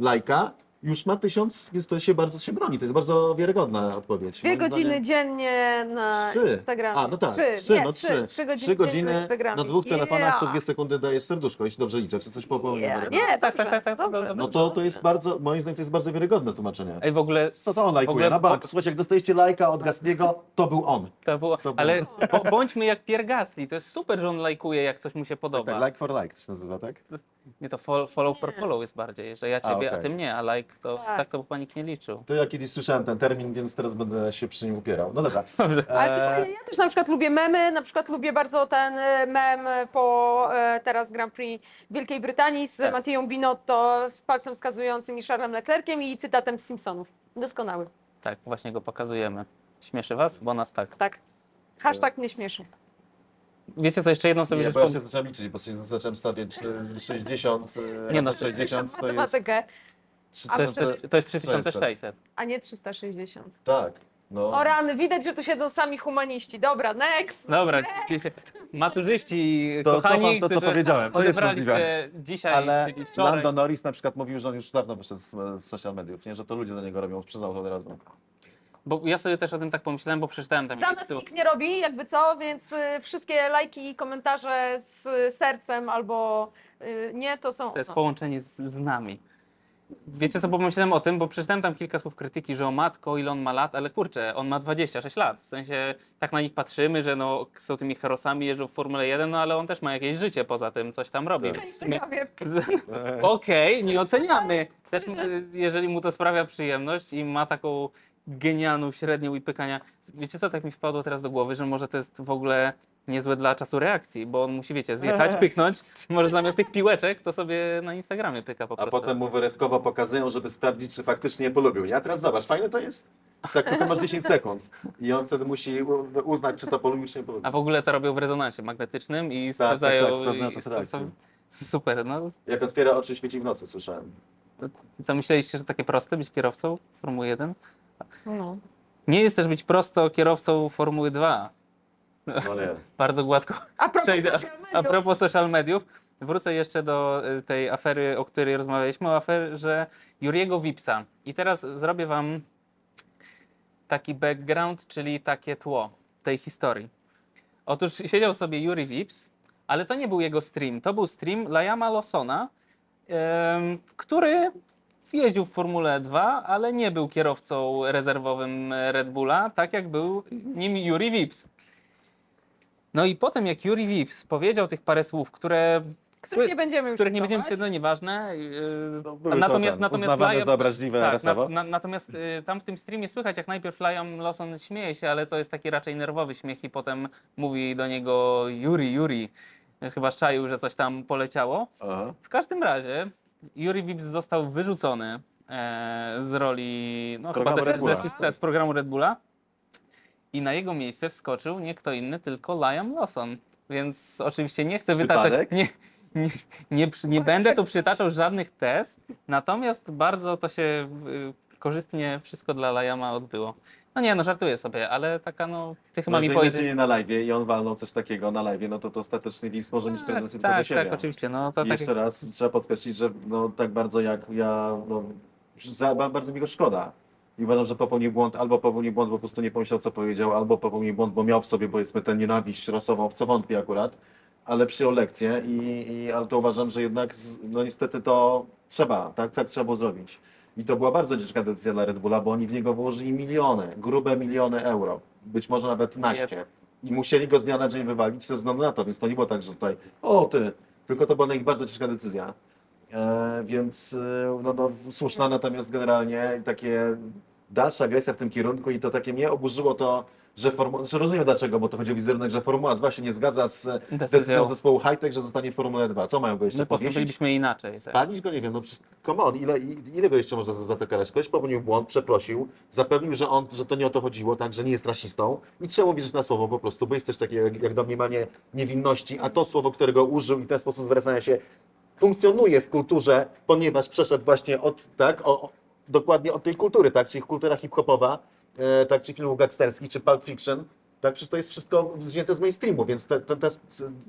lajka już ma tysiąc, więc to się bardzo się broni. To jest bardzo wiarygodna odpowiedź. Dwie Moim godziny zdaniem- dziennie na Trzy. Instagramie. A, no tak, trzy, trzy, nie, no trzy, trzy. trzy godziny, Trzy godziny na Instagramie. na dwóch telefonach co dwie sekundy dajesz serduszko, jeśli dobrze liczę, czy coś po po- Yeah. nie, Nie, Tak, tak, tak, tak, dobrze. No to, to jest bardzo, moim zdaniem to jest bardzo wiarygodne tłumaczenie. Ej, w ogóle... Co to on w lajkuje? ogóle Na bank. Słuchajcie, jak dostaliście lajka od Gastiego, to był on. To było, ale bo, bądźmy jak Pierre Gasly, to jest super, że on lajkuje, jak coś mu się podoba. Tak, like for like to się nazywa, tak? Nie, to fol- follow for follow jest bardziej, że ja ciebie, a, okej. ty mnie, a like to Tak. tak, to by panik nie liczył. To ja kiedyś słyszałem ten termin, więc teraz będę się przy nim upierał. No dobra. Ale to słuchaj, ja też na przykład lubię memy, na przykład lubię bardzo ten e, mem po e, teraz Grand Prix Wielkiej Brytanii z Tak. Matieją Binotto z palcem wskazującym i Charlesem Leclerciem i cytatem z Simpsonów. Doskonały, Tak, właśnie go pokazujemy. Śmieszy was? Bo nas tak. tak. Hashtag mnie śmieszy. Wiecie co, jeszcze jedną sobie nie, rzecz bo ja się zacząłem liczyć, bo się zacząłem stawiać e, 60, e, Nie no, 60 to jest... Matematykę, to jest, to jest, to jest 3600. a nie 360. Tak. No. O rany, widać, że tu siedzą sami humaniści. Dobra, next! Dobra, wiecie, maturzyści, To kochani, to, co powiedziałem. To jest możliwe. dzisiaj, Ale czyli wczoraj. Lando Norris na przykład mówił, że on już dawno wyszedł z, z social mediów, nie? że to ludzie za niego robią, przyznał to od razu. Bo ja sobie też o tym tak pomyślałem, bo przeczytałem tam nas sył- nikt nie robi, jakby co, więc y, wszystkie lajki i komentarze z sercem albo y, nie, to są To jest no. połączenie z, z nami. Wiecie co, bo pomyślałem o tym, bo przeczytałem tam kilka słów krytyki, że o matko, ile on ma lat, ale kurczę, on ma 26 lat. W sensie tak na nich patrzymy, że no, są tymi herosami, jeżdżą w Formule 1, no ale on też ma jakieś życie poza tym, coś tam robi. Tak. W sumie- Prawie. Okej, nie oceniamy. Też y, jeżeli mu to sprawia przyjemność i ma taką genialną średnią i pykania. Wiecie co, tak mi wpadło teraz do głowy, że może to jest w ogóle niezłe dla czasu reakcji, bo on musi, wiecie, zjechać, pyknąć, może zamiast tych piłeczek to sobie na Instagramie pyka po A prostu. potem mu wyrywkowo pokazują, żeby sprawdzić, czy faktycznie je polubił. nie? A teraz zobacz, fajne to jest. Tak, tylko masz 10 sekund. I on wtedy musi uznać, czy to polubił, czy nie polubił. A w ogóle to robią w rezonansie magnetycznym i tak, sprawdzają... tak, sprawdzają i czas to reakcji. Super, no. Jak otwiera oczy, świeci w nocy, słyszałem. Co myśleliście, że takie proste być kierowcą Formuły 1? No. Nie jest też być prosto kierowcą Formuły 2. No nie. Bardzo gładko A propos przejdę. social A mediów. propos social mediów, wrócę jeszcze do y, tej afery, o której rozmawialiśmy, o aferze Juriego Wipsa. I teraz zrobię wam taki background, czyli takie tło tej historii. Otóż siedział sobie Yuri Vips, ale to nie był jego stream. To był stream Liama Lawsona, em, który jeździł w Formule 2, ale nie był kierowcą rezerwowym Red Bulla, tak jak był nim Yuri Vips. No i potem jak Yuri Vips powiedział tych parę słów, które, Których nie będziemy już których nie będziemy się, no nieważne, yy, No, były natomiast, to natomiast Liam- za obraźliwe tak, na, na, natomiast y, tam w tym streamie słychać, jak najpierw Liam Lawson śmieje się, ale to jest taki raczej nerwowy śmiech i potem mówi do niego Yuri, Yuri. Chyba szczaił, że coś tam poleciało. Aha. W każdym razie Yuri Vips został wyrzucony e, z roli no, Z chyba programu ze, Red Bulla. ze, ze, z programu Red Bulla i na jego miejsce wskoczył nie kto inny, tylko Liam Lawson. Więc oczywiście nie chcę wytaczać, nie, nie, nie, nie będę tu przytaczał żadnych tez, natomiast bardzo to się y, korzystnie wszystko dla Liama odbyło. No nie, no żartuję sobie, ale taka no, ty chyba No, mi jeżeli powiedzieć. będzie na live i on walnął coś takiego na live, no to to ostatecznie Vips może mieć pretensje tylko do tak, siebie. tak, oczywiście. No, to I tak, jeszcze raz trzeba podkreślić, że no, tak bardzo jak ja, no, za, ba- bardzo mi go szkoda. I uważam, że popełnił błąd, albo popełnił błąd, bo po prostu nie pomyślał, co powiedział, albo popełnił błąd, bo miał w sobie, powiedzmy, tę nienawiść rasową, w co wątpię akurat, ale przyjął lekcję i, i ale to uważam, że jednak, z- no niestety to trzeba, tak, tak trzeba było zrobić. I to była bardzo ciężka decyzja dla Red Bulla, bo oni w niego włożyli miliony, grube miliony euro, być może nawet naście. I musieli go z dnia na dzień wywalić ze względu na to, więc to nie było tak, że tutaj, o ty, tylko to była dla nich bardzo ciężka decyzja. E, więc e, no, no, słuszna, natomiast generalnie takie dalsza agresja w tym kierunku i to takie mnie oburzyło to, że formuła, znaczy rozumiem dlaczego, bo to chodzi o wizerunek, że Formuła 2 się nie zgadza z Decyzją. decyzją zespołu Hightech, że zostanie w Formule 2. Co mają go jeszcze My powiesić? postąpiliśmy inaczej. Tak. Spalić go? Nie wiem, no come on, ile, ile go jeszcze można za, to karać? Ktoś popełnił błąd, przeprosił, zapewnił, że on, że to nie o to chodziło, tak, że nie jest rasistą i trzeba wierzyć na słowo po prostu, bo jest coś takiego jak, jak domniemanie niewinności, a to słowo, którego użył i ten sposób zwracania się funkcjonuje w kulturze, ponieważ przeszedł właśnie od, tak, o, dokładnie od tej kultury, tak, czyli kultura hip-hopowa, tak, czy filmów gangsterskich, czy Pulp Fiction, tak, przecież to jest wszystko wzięte z mainstreamu, więc te, te, te,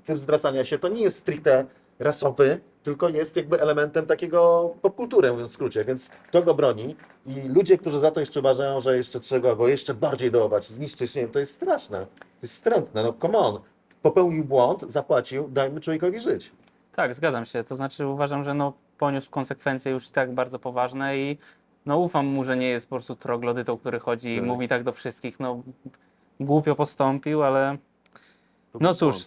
typ zwracania się to nie jest stricte rasowy, tylko jest jakby elementem takiego popkultury, mówiąc w skrócie, więc to go broni i ludzie, którzy za to jeszcze uważają, że jeszcze trzeba go jeszcze bardziej dołować, zniszczyć, nie wiem, to jest straszne, to jest wstrętne, no come on, popełnił błąd, zapłacił, dajmy człowiekowi żyć. Tak, zgadzam się. To znaczy uważam, że no, poniósł konsekwencje już tak bardzo poważne i no, ufam mu, że nie jest po prostu troglodytą, który chodzi i mówi tak do wszystkich. No, głupio postąpił, ale no cóż,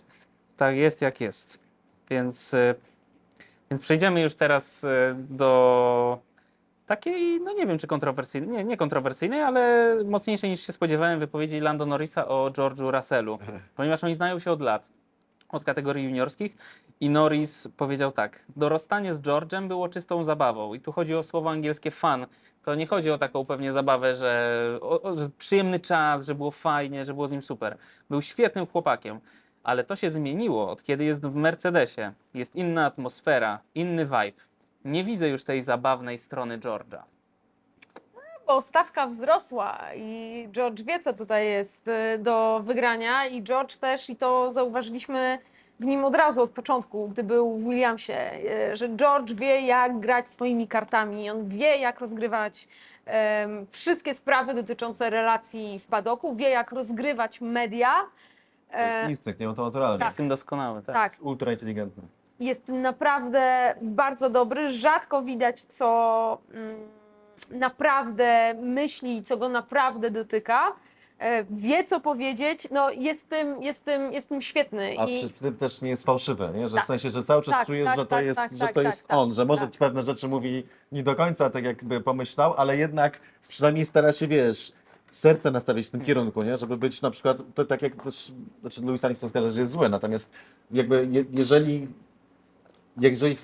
tak jest jak jest. Więc, y, więc przejdziemy już teraz y, do takiej, no nie wiem czy kontrowersyjnej, nie, nie kontrowersyjnej, ale mocniejszej niż się spodziewałem wypowiedzi Lando Norrisa o George'u Russellu, ponieważ oni znają się od lat, od kategorii juniorskich i Norris powiedział tak, dorastanie z George'em było czystą zabawą i tu chodzi o słowo angielskie fun, to nie chodzi o taką pewnie zabawę, że, o, o, że przyjemny czas, że było fajnie, że było z nim super. Był świetnym chłopakiem, ale to się zmieniło od kiedy jest w Mercedesie. Jest inna atmosfera, inny vibe. Nie widzę już tej zabawnej strony George'a. Bo stawka wzrosła i George wie, co tutaj jest y, do wygrania i George też, i to zauważyliśmy w nim od razu, od początku, gdy był w Williamsie, y, że George wie, jak grać swoimi kartami, on wie, jak rozgrywać em, wszystkie sprawy dotyczące relacji w padoku, wie, jak rozgrywać media. To jest E, instynkt, nie? To naturalnie. Jest tym doskonały, tak? tak, Jest ultra inteligentny. jest naprawdę bardzo dobry. Rzadko widać, co mm, naprawdę myśli, co go naprawdę dotyka, e, wie co powiedzieć, no jest w tym, jest w tym, jest w tym świetny. A I... przy tym też nie jest fałszywe nie? że tak. w sensie, że cały czas tak, czujesz, tak, że to tak, jest, tak, że tak, to jest on, że może pewne rzeczy mówi nie do końca tak jakby pomyślał, ale jednak przynajmniej stara się, wiesz, serce nastawić w tym kierunku, nie? żeby być na przykład, to tak jak też, znaczy Luis Armstrong skarży, że jest zły, natomiast jakby je, jeżeli, jeżeli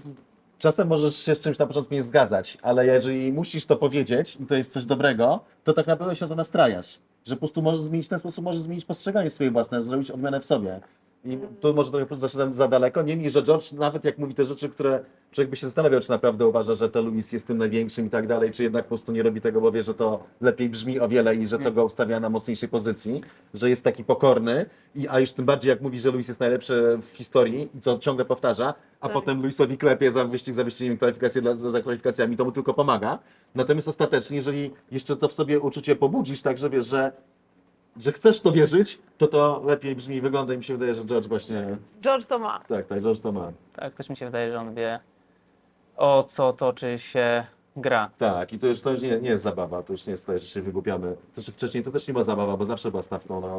czasem możesz się z czymś na początku nie zgadzać, ale jeżeli musisz to powiedzieć i to jest coś dobrego, to tak naprawdę się na to nastrajasz. Że po prostu możesz zmienić w ten sposób, możesz zmienić postrzeganie swoje własne, zrobić odmianę w sobie. I tu może trochę po prostu zaszedłem za daleko. Niemniej, że George nawet jak mówi te rzeczy, które człowiek by się zastanawiał, czy naprawdę uważa, że to Louis jest tym największym i tak dalej, czy jednak po prostu nie robi tego, bo wie, że to lepiej brzmi o wiele i że to go ustawia na mocniejszej pozycji, że jest taki pokorny, i, a już tym bardziej jak mówi, że Louis jest najlepszy w historii i co ciągle powtarza, a Tak. potem Louisowi klepie za wyścig, za wyścigiem, kwalifikacje dla, za, za kwalifikacjami, to mu tylko pomaga. Natomiast ostatecznie, jeżeli jeszcze to w sobie uczucie pobudzisz, tak, że wiesz, że że chcesz to wierzyć, to to lepiej brzmi i wygląda i mi się wydaje, że George właśnie, George to ma. tak, tak, George to ma. Tak, też mi się wydaje, że on wie o co toczy się gra. Tak, i to już, to już nie, nie jest zabawa, to już nie jest to, że się wygłupiamy. To, że wcześniej to też nie była zabawa, bo zawsze była stawką na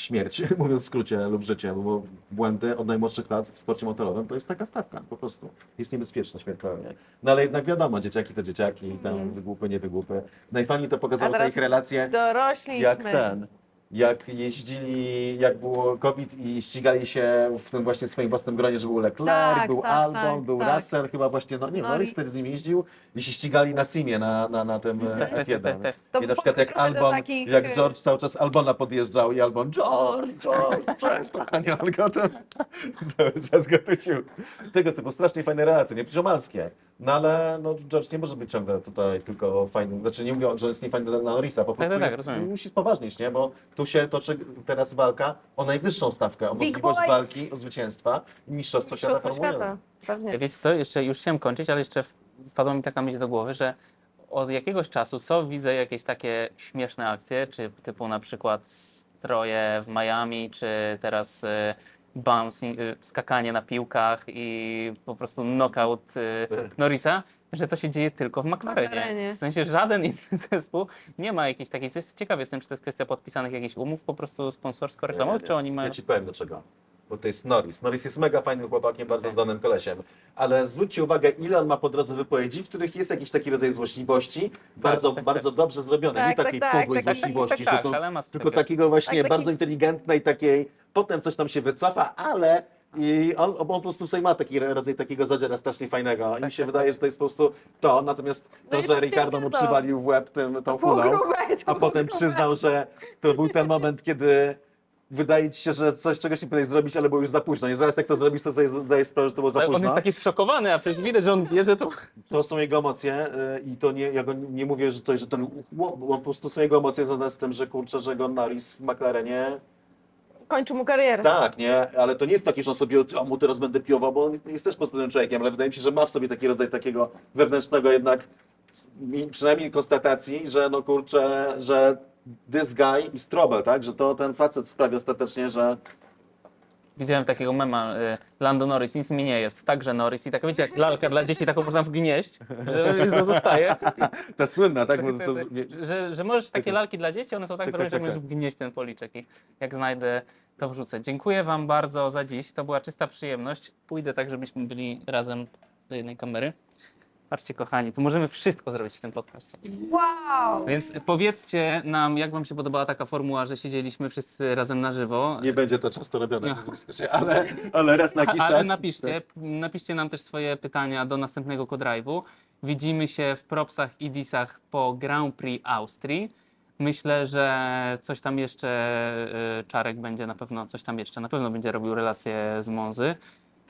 śmierć, mówiąc w skrócie, lub życie, bo błędy od najmłodszych lat w sporcie motorowym to jest taka stawka, po prostu. Jest niebezpieczna śmiertelnie. No ale jednak wiadomo, dzieciaki to dzieciaki, tam Mm. wygłupy, nie wygłupy. Najfajniej to pokazało A te ich relacje, Dorośliśmy. jak ten, jak jeździli, jak było COVID i ścigali się w tym właśnie swoim własnym gronie, że był Leclerc, Tak, był tak, Albon, tak, był tak. Russell, chyba właśnie, no nie, No Norris też z nim jeździł i się ścigali na Simie, na, na, na tym e, Tak, tak, F1. tak, tak. To I na przykład jak Albon, takich, jak e, George cały czas Albona podjeżdżał i Albon, George, George, przestań, Aniolko, to cały czas go tucił. Tego typu strasznie fajne relacje, nie przyżomalskie. No ale no, George nie może być ciągle tutaj tylko fajny, znaczy nie mówię, że jest niefajny dla Norrisa, po prostu tak, tak, jest, musi spoważnić, nie? Bo tu się toczy teraz walka o najwyższą stawkę, o Big możliwość boys. walki, o zwycięstwa i mistrzostwo świata Formuły 1. świata. Pewnie. Wiecie co, jeszcze już chciałem kończyć, ale jeszcze wpadła mi taka myśl do głowy, że od jakiegoś czasu, co widzę jakieś takie śmieszne akcje, czy typu na przykład stroje w Miami, czy teraz y, bouncing, y, skakanie na piłkach i po prostu knockout y, Norrisa, że to się dzieje tylko w McLarenie. W sensie żaden inny zespół nie ma jakiejś takiej, ciekaw jestem, czy to jest kwestia podpisanych jakichś umów po prostu sponsorsko-reklamowych, czy oni mają... Ja ci powiem dlaczego. Bo to jest Norris. Norris jest mega fajnym chłopakiem, bardzo zdanym kolesiem. Ale zwróćcie uwagę, ile on ma po drodze wypowiedzi, w których jest jakiś taki rodzaj złośliwości, bardzo, tak, bardzo dobrze zrobione. Tak, nie tak, takiej tak, podłej tak, tak, złośliwości, tak, że to, tylko takiego. właśnie Tak, taki- bardzo inteligentnej, takiej, potem coś tam się wycofa, ale i on, on po prostu sobie ma taki rodzaj takiego zadziera strasznie fajnego. I mi się tak, wydaje, że to jest po prostu to, natomiast No to, że Ricardo mu Ricardo. przywalił w łeb tym, tą Było kulą, grube, to a potem grube. przyznał, że to był ten moment, kiedy wydaje ci się, że coś, czegoś nie powinieneś zrobić, ale było już za późno. I zaraz jak to zrobisz, to zdajesz sprawę, że to było za Ale późno. on jest taki zszokowany, a przecież widać, że on bierze to... To są jego emocje y, i to nie, ja go nie mówię, że to że ten, bo po prostu są jego emocje związane z tym, że kurczę, że go Norris w McLarenie Kończy mu karierę. tak, nie, ale to nie jest takie, że on sobie, a mu teraz będę piował, bo on jest też pozytywnym człowiekiem, ale wydaje mi się, że ma w sobie taki rodzaj takiego wewnętrznego jednak, przynajmniej konstatacji, że no kurczę, że this guy is trouble, tak, że to ten facet sprawi ostatecznie, że Widziałem takiego mema, y, Lando Norris, nic mi nie jest, także Norris i tak wiecie, jak lalka dla dzieci, taką można wgnieść, że to zostaje. ta słynna, tak, bo to, że, że możesz takie lalki dla dzieci, one są tak Tak, zrobione, że możesz wgnieść ten policzek i jak znajdę, to wrzucę. Dziękuję Wam bardzo za dziś, to była czysta przyjemność. Pójdę tak, żebyśmy byli razem do jednej kamery. Patrzcie kochani, tu możemy wszystko zrobić w tym podcaście. Wow! Więc powiedzcie nam, jak Wam się podobała taka formuła, że siedzieliśmy wszyscy razem na żywo. nie będzie to często robione, ale, ale raz na jakiś Ale czas. napiszcie, napiszcie nam też swoje pytania do następnego Codrive'u. Widzimy się w propsach i disach po Grand Prix Austrii. Myślę, że coś tam jeszcze y, Czarek będzie na pewno, coś tam jeszcze, na pewno będzie robił relacje z Monzy.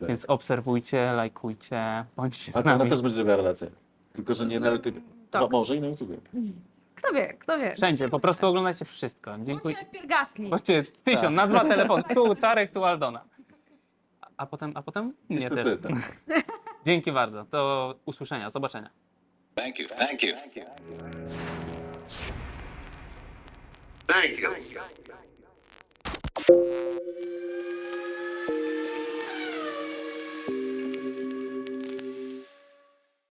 Tak. Więc obserwujcie, lajkujcie, bądźcie z A to nami. też będzie robiła relację. Tylko, że nie na YouTube. Tak. No, może i na YouTube. Kto wie, kto wie. Wszędzie, po prostu oglądajcie wszystko. Dziękuję. Bądźcie jak. Bądźcie tysiąc, na dwa telefony. Tu Czarek, tu Aldona. A- A potem, a potem? Nie, Jeszcze ty, tak. Dzięki bardzo. Do usłyszenia, zobaczenia. Thank you. Thank you. Thank you.